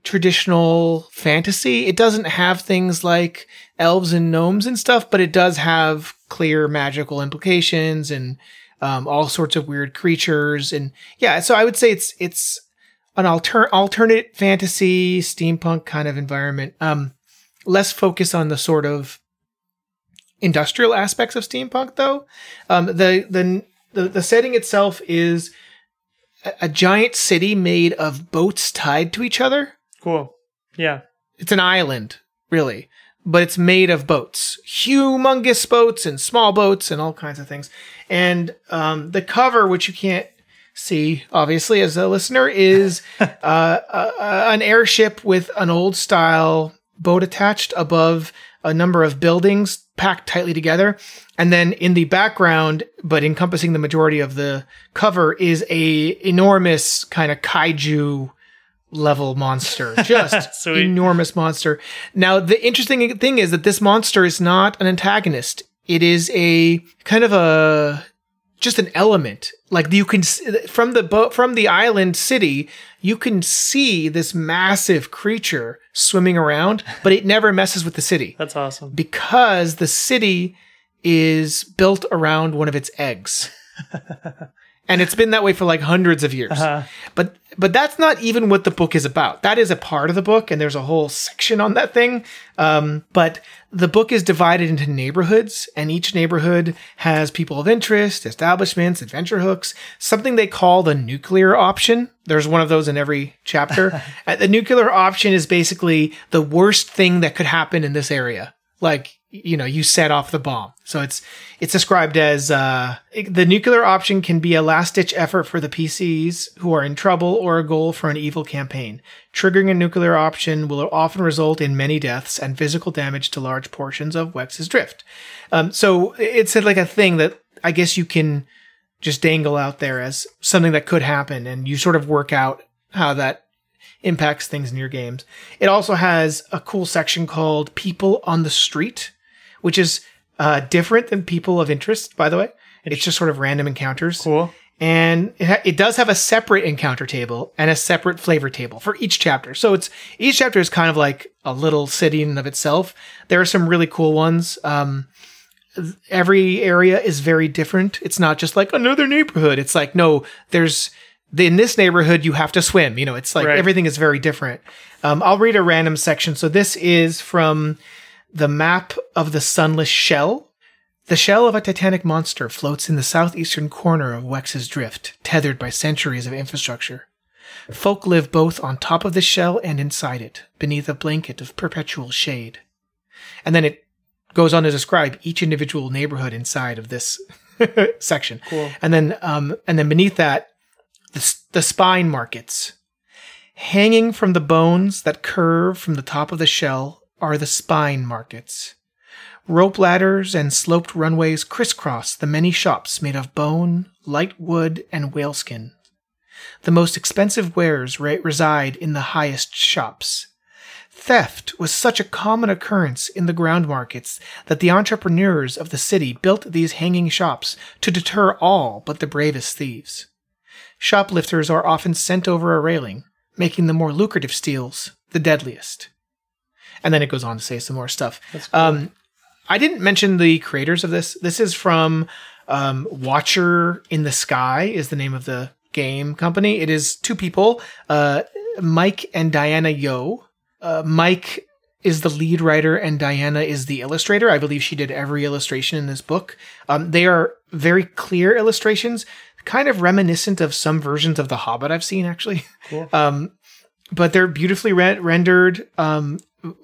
traditional fantasy. It doesn't have things like elves and gnomes and stuff, but it does have clear magical implications and um, all sorts of weird creatures. And yeah, so I would say it's it's an alter- alternate fantasy steampunk kind of environment. Um, less focus on the sort of industrial aspects of steampunk, though. Um, the, the the the setting itself is a, a giant city made of boats tied to each other. Cool. Yeah. It's an island, really, but it's made of boats, humongous boats and small boats and all kinds of things. And um, the cover, which you can't see obviously as a listener, is [LAUGHS] uh, uh, an airship with an old style boat attached above a number of buildings packed tightly together. And then in the background, but encompassing the majority of the cover, is a enormous kind of kaiju level monster. [LAUGHS] Just [LAUGHS] enormous monster. Now, the interesting thing is that this monster is not an antagonist. It is a kind of a just an element. Like you can from the boat from the island city, you can see this massive creature swimming around, but it never messes with the city That's awesome. because the city is built around one of its eggs. [LAUGHS] and it's been that way for like hundreds of years. Uh, But but that's not even what the book is about. That is a part of the book, and there's a whole section on that thing. Um, but the book is divided into neighborhoods, and each neighborhood has people of interest, establishments, adventure hooks, something they call the nuclear option. There's one of those in every chapter. [LAUGHS] Uh, the nuclear option is basically the worst thing that could happen in this area. Like you know, you set off the bomb. So it's it's described as uh, the nuclear option can be a last ditch effort for the PCs who are in trouble or a goal for an evil campaign. Triggering a nuclear option will often result in many deaths and physical damage to large portions of Wex's drift. Um, so it's like a thing that I guess you can just dangle out there as something that could happen, and you sort of work out how that impacts things in your games. It also has a cool section called People on the Street, which is uh, different than People of Interest, by the way. It's just sort of random encounters. cool. And it, ha- it does have a separate encounter table and a separate flavor table for each chapter. So it's each chapter is kind of like a little city in and of itself. There are some really cool ones. Um, every area is very different. It's not just like another neighborhood. It's like, no, there's in this neighborhood, you have to swim. You know, it's like Right. everything is very different. Um, I'll read a random section. So this is from the map of the sunless shell. The shell of a titanic monster floats in the southeastern corner of Wex's drift, tethered by centuries of infrastructure. Folk live both on top of the shell and inside it, beneath a blanket of perpetual shade. And then it goes on to describe each individual neighborhood inside of this [LAUGHS] section. Cool. And then, um, and then beneath that, the, the spine markets. Hanging from the bones that curve from the top of the shell are the spine markets. Rope ladders and sloped runways crisscross the many shops made of bone, light wood, and whaleskin. The most expensive wares re- reside in the highest shops. Theft was such a common occurrence in the ground markets that the entrepreneurs of the city built these hanging shops to deter all but the bravest thieves. Shoplifters are often sent over a railing, making the more lucrative steals the deadliest. And then it goes on to say some more stuff. Um, I didn't mention the creators of this. This is from um, Watcher in the Sky is the name of the game company. It is two people, uh, Mike and Diana Yo. Uh, Mike is the lead writer and Diana is the illustrator. I believe she did every illustration in this book. Um, they are very clear illustrations, kind of reminiscent of some versions of The Hobbit I've seen actually. Cool. [LAUGHS] Um, but they're beautifully re- rendered, um,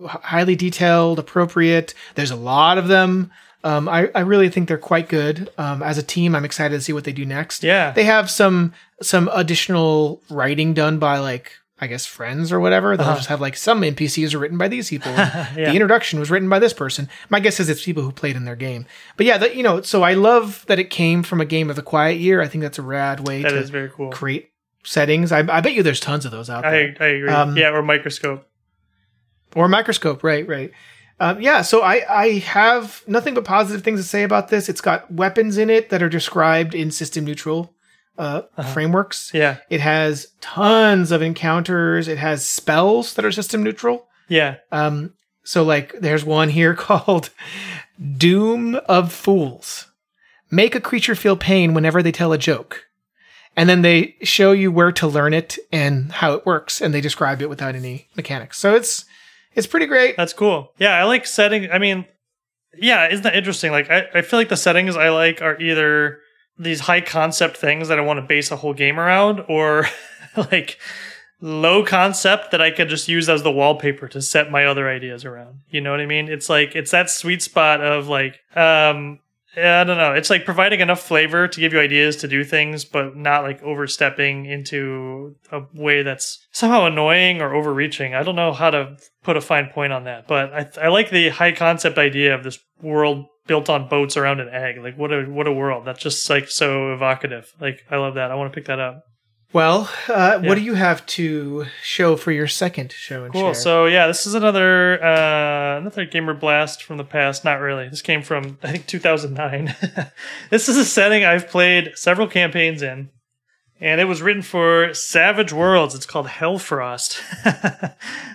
highly detailed, appropriate. There's a lot of them. Um, I, I really think they're quite good. Um, as a team, I'm excited to see what they do next. Yeah. They have some some additional writing done by like I guess friends or whatever. They'll Uh-huh. just have like some NPCs are written by these people. [LAUGHS] Yeah. The introduction was written by this person. My guess is it's people who played in their game. But yeah, that you know, so I love that it came from a game of the Quiet Year. I think that's a rad way That to is very cool. create settings. I, I bet you there's tons of those out there. I, I agree. Um, yeah, or microscope. Or microscope right right. Um, yeah so I, I have nothing but positive things to say about this. It's got weapons in it that are described in system neutral uh, frameworks. Yeah. it has tons of encounters. It has spells that are system neutral. Yeah. um, so like there's one here [LAUGHS] called doom of fools. Make a creature feel pain whenever they tell a joke. And then they show you where to learn it and how it works and they describe it without any mechanics. So it's it's pretty great That's cool. Yeah, I like setting. I mean, yeah, isn't that interesting? Like, I, I feel like the settings I like are either these high concept things that I want to base a whole game around, [LAUGHS] or like low concept that I could just use as the wallpaper to set my other ideas around. You know what I mean? It's like it's that sweet spot of like, um, yeah, I don't know. It's like providing enough flavor to give you ideas to do things, but not like overstepping into a way that's somehow annoying or overreaching. I don't know how to put a fine point on that, but I, I like the high concept idea of this world built on boats around an egg. Like what a what a world. That's just like so evocative. Like I love that. I want to pick that up. Well, uh, Yeah. what do you have to show for your second show and Cool. share? So yeah, this is another uh, another gamer blast from the past. Not really. This came from I think 2009. [LAUGHS] this is a setting I've played several campaigns in, and it was written for Savage Worlds. It's called Hellfrost,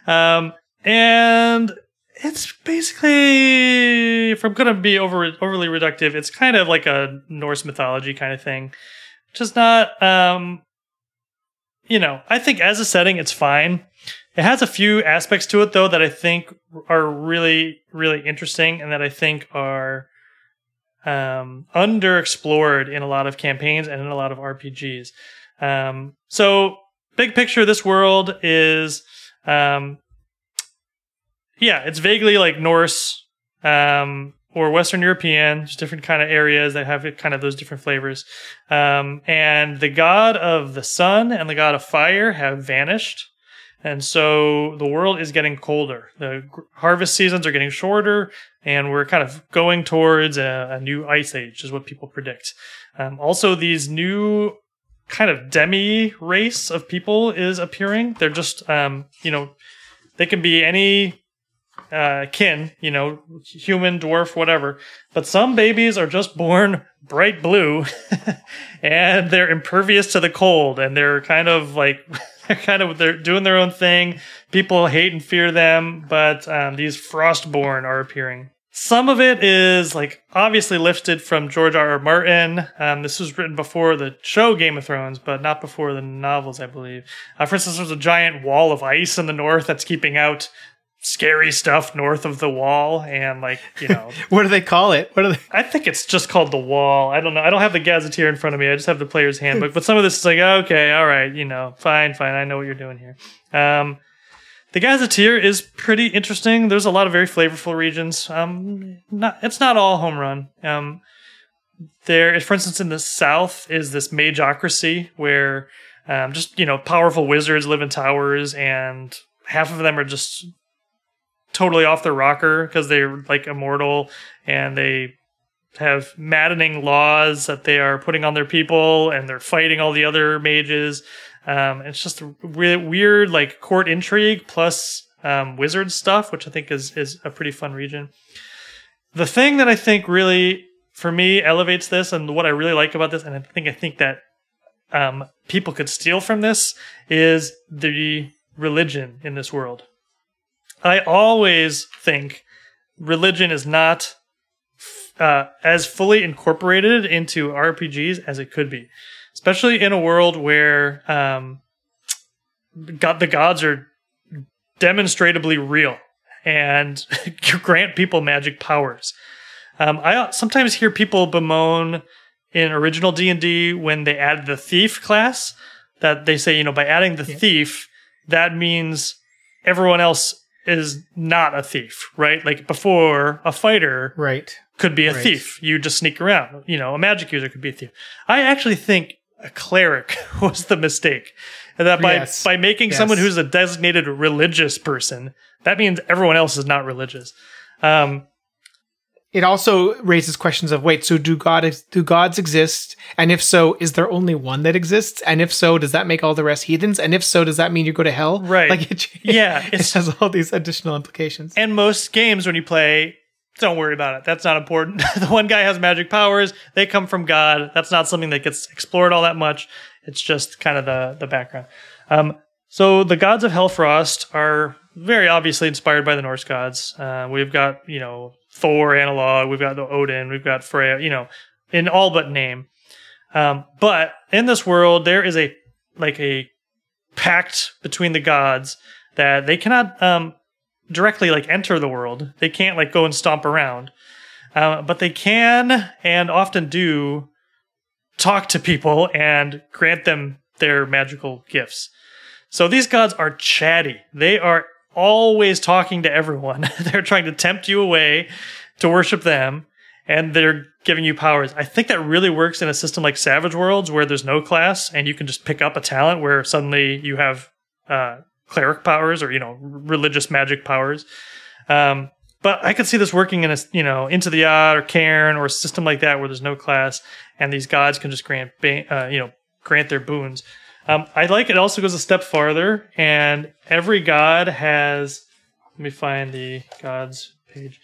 [LAUGHS] um, and it's basically, if I'm gonna be over overly reductive, it's kind of like a Norse mythology kind of thing, is not. Um, you know, I think as a setting, it's fine. It has a few aspects to it though that I think are really, really interesting and that I think are um, underexplored in a lot of campaigns and in a lot of RPGs. Um, so, big picture, this world is, um, yeah, it's vaguely like Norse um, or Western European, just different kind of areas that have kind of those different flavors. Um, and the god of the sun and the god of fire have vanished. And so the world is getting colder. The harvest seasons are getting shorter, and we're kind of going towards a, a new ice age, is what people predict. Um, also, these new kind of demi race of people is appearing. They're just, um, you know, they can be any uh, kin, you know, human, dwarf, whatever. But some babies are just born bright blue [LAUGHS] and they're impervious to the cold and they're kind of like, [LAUGHS] they're kind of, they're doing their own thing. People hate and fear them, but um, these frostborn are appearing. Some of it is like obviously lifted from George R. R. Martin. Um, this was written before the show Game of Thrones, but not before the novels, I believe. Uh, for instance, there's a giant wall of ice in the north that's keeping out scary stuff north of the wall, and like you know, [LAUGHS] what do they call it? What are they? I think it's just called the wall. I don't know. I don't have the gazetteer in front of me. I just have the player's handbook. But some of this is like, okay, all right, you know, fine, fine. I know what you're doing here. Um, the gazetteer is pretty interesting. There's a lot of very flavorful regions. Um, not it's not all home run. Um, there, for instance, in the south is this mageocracy where um, just you know powerful wizards live in towers, and half of them are just totally off their rocker because they're like immortal and they have maddening laws that they are putting on their people and they're fighting all the other mages. Um, it's just re- weird like court intrigue plus um, wizard stuff, which I think is is a pretty fun region. The thing that I think really for me elevates this and what I really like about this, and I think I think that um, people could steal from this is the religion in this world. I always think religion is not uh, as fully incorporated into RPGs as it could be, especially in a world where um, God, the gods are demonstrably real and [LAUGHS] grant people magic powers. Um, I sometimes hear people bemoan in original D and D when they add the thief class that they say, you know, by adding the Yeah. thief, that means everyone else is not a thief, right? Like before, a fighter Right. could be a Right. thief. You just sneak around. You know, a magic user could be a thief. I actually think a cleric [LAUGHS] was the mistake. And that by Yes. by making Yes. someone who's a designated religious person, that means everyone else is not religious. Um, It also raises questions of wait, so do God do gods exist? And if so, is there only one that exists? And if so, does that make all the rest heathens? And if so, does that mean you go to hell? Right. Like it, Yeah, [LAUGHS] it has all these additional implications. and most games, when you play, don't worry about it. That's not important. [LAUGHS] the one guy has magic powers. They come from God. That's not something that gets explored all that much. It's just kind of the the background. Um, so the gods of Hellfrost are very obviously inspired by the Norse gods. Uh, we've got you know Thor analog. We've got the Odin. We've got Freya. You know, in all but name. Um, but in this world, there is a like a pact between the gods that they cannot um, directly like enter the world. They can't like go and stomp around, uh, but they can and often do talk to people and grant them their magical gifts. So these gods are chatty. They are always talking to everyone. [LAUGHS] They're trying to tempt you away to worship them. and they're giving you powers. I think that really works in a system like Savage Worlds where there's no class and you can just pick up a talent where suddenly you have uh, cleric powers or you know religious magic powers. Um, but I could see this working in a you know into the odd or Cairn or a system like that where there's no class and these gods can just grant uh, you know grant their boons. Um, I like it. Also goes a step farther, and every god has. Let me find the gods page.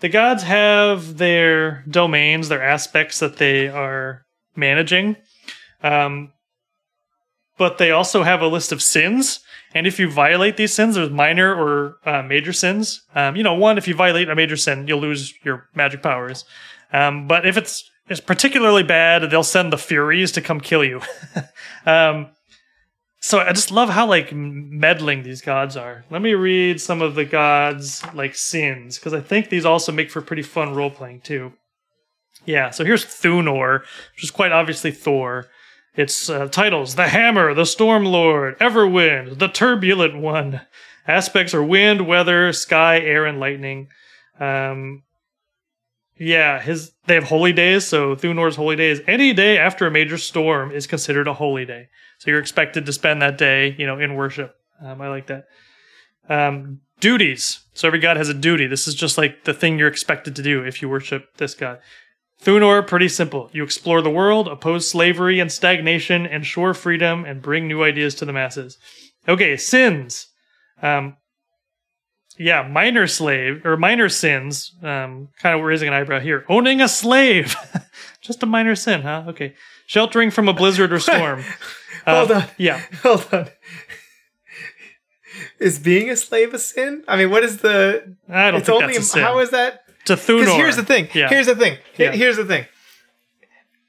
The gods have their domains, their aspects that they are managing, um, but they also have a list of sins. And if you violate these sins, there's minor or uh, major sins. Um, you know, one, if you violate a major sin, you'll lose your magic powers. Um, but if it's, it's particularly bad, they'll send the Furies to come kill you. [LAUGHS] um, so I just love how like meddling these gods are. Let me read some of the gods like sins because I think these also make for pretty fun role playing too. Yeah, so here's Thunor, which is quite obviously Thor. Its uh, titles: The Hammer, the Storm Lord, Everwind, the Turbulent One. Aspects are wind, weather, sky, air, and lightning. Um, yeah, his they have holy days. So Thunor's holy days. Any day after a major storm is considered a holy day. So you're expected to spend that day, you know, in worship. Um, I like that. Um, duties. So every god has a duty. This is just like the thing you're expected to do if you worship this god. Thunor, pretty simple. You explore the world, oppose slavery and stagnation, ensure freedom, and bring new ideas to the masses. Okay, sins. Um, yeah, minor slave or minor sins. Um, kind of raising an eyebrow here. Owning a slave, [LAUGHS] just a minor sin, huh? Okay. Sheltering from a blizzard or [LAUGHS] storm. Hold Uh, on. Yeah. [LAUGHS] Hold on. Is being a slave a sin? I mean, what is the? I don't it's think only. that's a sin. How is that? to Thunor. Because here's the thing. Yeah. Here's the thing. Yeah. Here's the thing.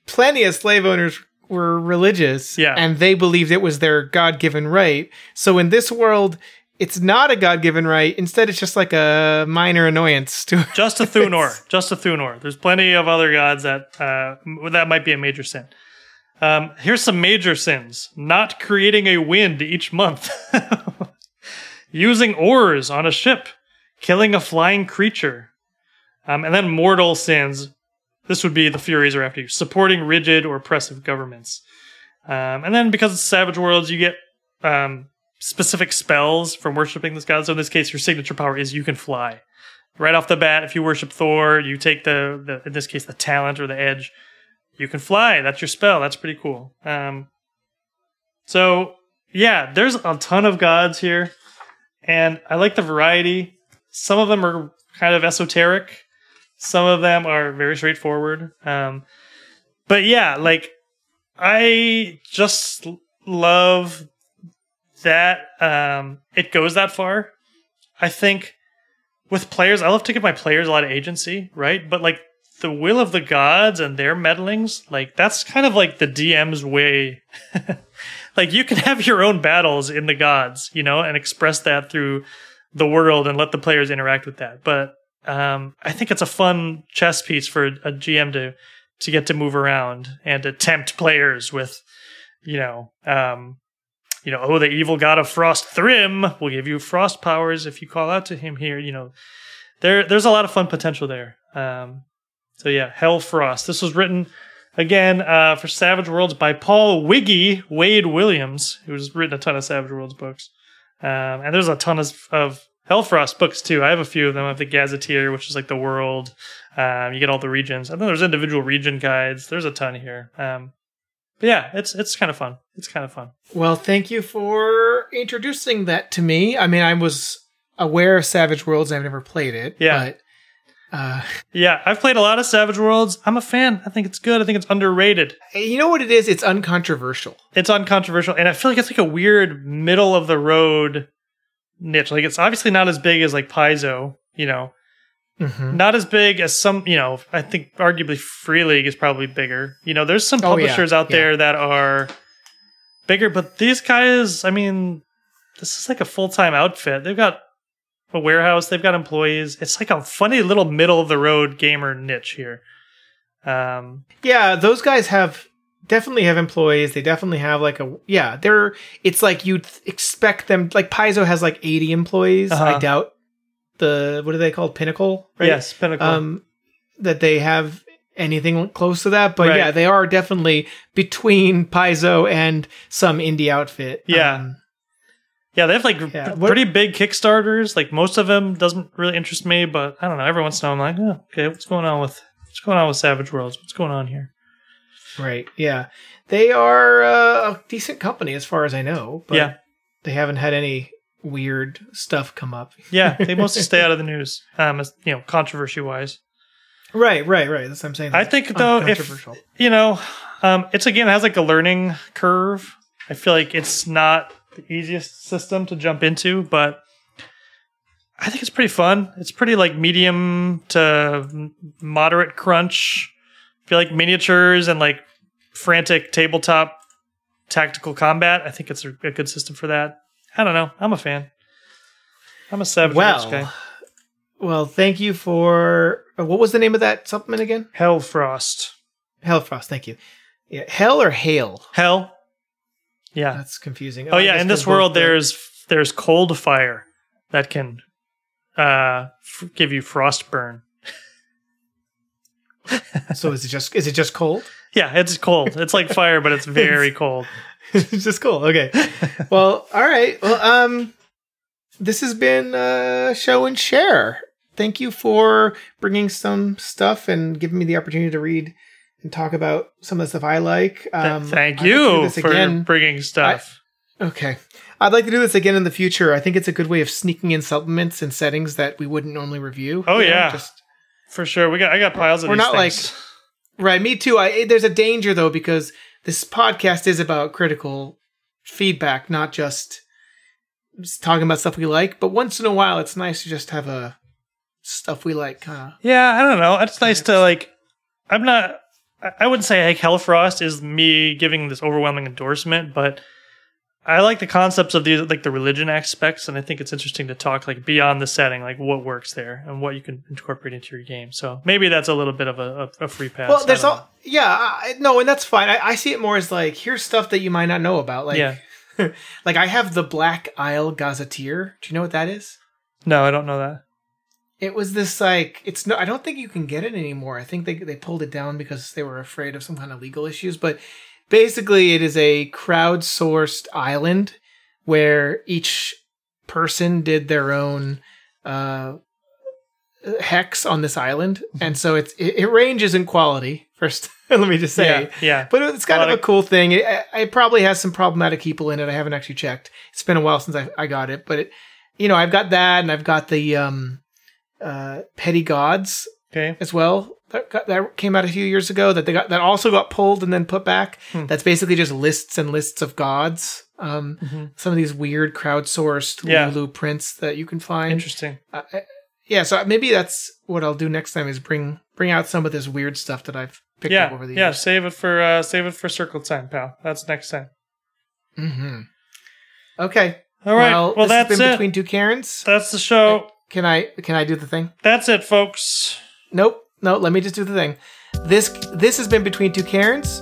Plenty of slave owners were religious, Yeah. and they believed it was their God-given right. So in this world, it's not a God-given right. Instead, it's just like a minor annoyance to. [LAUGHS] just a Thunor. just a Thunor. There's plenty of other gods that uh, that might be a major sin. Um, here's some major sins: not creating a wind each month, [LAUGHS] using oars on a ship, killing a flying creature, um, and then mortal sins. This would be the Furies are after you, supporting rigid or oppressive governments. Um, and then because it's Savage Worlds, you get um, specific spells from worshiping this god. So in this case, your signature power is you can fly. Right off the bat, if you worship Thor, you take the, the in this case the talent or the edge, you can fly. That's your spell. That's pretty cool. Um, so yeah, there's a ton of gods here, and I like the variety. Some of them are kind of esoteric. Some of them are very straightforward. Um, but yeah, like I just love that um, it goes that far. I think with players, I love to give my players a lot of agency, right? But like the will of the gods and their meddlings, like that's kind of like the DM's way. [LAUGHS] like you can have your own battles in the gods, you know, and express that through the world and let the players interact with that. But um, I think it's a fun chess piece for a GM to to get to move around and to tempt players with, you know, um, you know, oh, the evil god of frost, Thrym, will give you frost powers if you call out to him here. You know, there there's a lot of fun potential there. Um, so yeah, Hell Frost. This was written again uh, for Savage Worlds by Paul Wiggy Wade Williams, who's written a ton of Savage Worlds books. Um, and there's a ton of, of Hellfrost books too. I have a few of them. I have the Gazetteer, which is like the world. Um, you get all the regions, and then there's individual region guides. There's a ton here. Um, but yeah, it's it's kind of fun. It's kind of fun. Well, thank you for introducing that to me. I mean, I was aware of Savage Worlds. I've never played it. Yeah. But, uh, Yeah, I've played a lot of Savage Worlds. I'm a fan. I think it's good. I think it's underrated. you know what it is? It's uncontroversial. It's uncontroversial, and I feel like it's like a weird middle of the road niche. Like it's obviously not as big as like Paizo, you know, Mm-hmm. not as big as some, you know, I think arguably Free League is probably bigger. You know, there's some Oh, yeah, publishers out yeah. there that are bigger, but these guys, I mean, this is like a full time outfit. They've got a warehouse, they've got employees. It's like a funny little middle of the road gamer niche here. Um, Yeah, those guys have definitely have employees. They definitely have like a yeah. They're it's like you'd expect them. Like Paizo has like eighty employees. Uh-huh. I doubt the what are they called? Pinnacle. Right? Yes, Pinnacle. Um, that they have anything close to that, but Right. yeah, they are definitely between Paizo and some indie outfit. Yeah. Um, Yeah, they have like Yeah, p- pretty big Kickstarters. Like most of them doesn't really interest me, but I don't know. Every once in a while, I'm like, oh, okay, what's going on with what's going on with Savage Worlds? What's going on here? right. Yeah. They are uh, a decent company as far as I know, but Yeah. they haven't had any weird stuff come up. Yeah, they [LAUGHS] mostly stay out of the news. Um, as- you know, controversy wise. Right, right, right. That's what I'm saying. I think, though, if- You know, um, it's again it has like a learning curve. I feel like it's not the easiest system to jump into, but I think it's pretty fun. It's pretty like medium to moderate crunch. I feel like miniatures and like frantic tabletop tactical combat. I think it's a, a good system for that. I don't know. I'm a fan. I'm a Savage Worlds guy. well, well, thank you for uh, what was the name of that supplement again? Hellfrost. Hellfrost. Thank you. Yeah, hell or hail? Hell. Yeah. That's confusing. Oh I yeah, in this world there's there's cold fire that can uh f- give you frost burn. [LAUGHS] so is it just is it just cold? Yeah, it's cold. It's like fire, but it's [LAUGHS] very cold. it's just cool. Okay. well, all right. Well, um, this has been uh, show and share. Thank you for bringing some stuff and giving me the opportunity to read and talk about some of the stuff I like. Um, Thank like you for again. bringing stuff. Okay. I'd like to do this again in the future. I think it's a good way of sneaking in supplements and settings that we wouldn't normally review. Oh, You know, yeah. Just for sure. We got I got piles of We're not things. right. Me too. I, there's a danger though because this podcast is about critical feedback, not just, just talking about stuff we like. But once in a while, it's nice to just have a stuff we like kind of. Yeah, I don't know. It's nice to like. I'm not. I- wouldn't say like Hellfrost is me giving this overwhelming endorsement, but I like the concepts of the like the religion aspects, and I think it's interesting to talk like beyond the setting, like what works there and what you can incorporate into your game. So maybe that's a little bit of a, a, a free pass. Well, there's all yeah, I, no, and that's fine. I, I see it more as like here's stuff that you might not know about. Like, Yeah. [LAUGHS] like I have the Black Isle Gazetteer. Do you know what that is? no, I don't know that. It was this like it's no I don't think you can get it anymore. I think they they pulled it down because they were afraid of some kind of legal issues, but basically it is a crowdsourced island where each person did their own uh hex on this island and so it's it, it ranges in quality first [LAUGHS] let me just say Yeah, yeah. but it's kind A of a cool thing. It, it probably has some problematic people in it. I haven't actually checked. It's been a while since I, I got it, but it, you know, I've got that, and I've got the um, uh, Petty Gods Okay. as well. That, got, that came out a few years ago. That they got that also got pulled and then put back. Hmm. That's basically just lists and lists of gods. Um, Mhm. Some of these weird crowdsourced Yeah. Lulu prints that you can find. Interesting. Uh, yeah, so maybe that's what I'll do next time is bring bring out some of this weird stuff that I've picked up over the years. yeah. Save it for uh save it for circle time, pal. That's next time. Mm-hmm. Okay. All right. Well, Well, that's been it. between two Cairns. That's the show. Can I can I do the thing? That's it, folks. Nope. No, let me just do the thing. This this has been between two Cairns.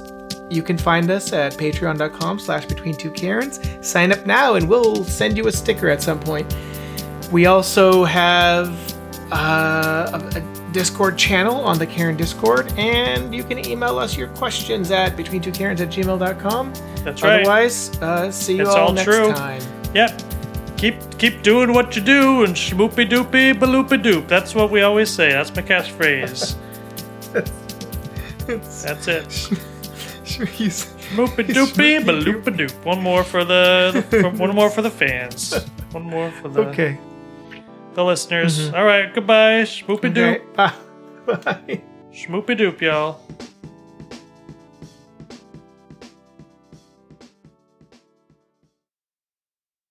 You can find us at patreon.com slash between two Cairns. Sign up now and we'll send you a sticker at some point. We also have uh, a, a Discord channel on the Cairn Discord, and you can email us your questions at between two Cairns at gmail.com. That's right. Otherwise, uh, see you It's all, all next true. time. Yep. Keep keep doing what you do and schmoopy doopy baloopy doop. That's what we always say. That's my catchphrase. That's it. Schmoopy doopy baloopy doop. One more for the for, one more for the fans. One more for the okay. the listeners. All right. Goodbye. Schmoopy doop. Okay. [LAUGHS] Bye. Bye. Schmoopy doop, y'all.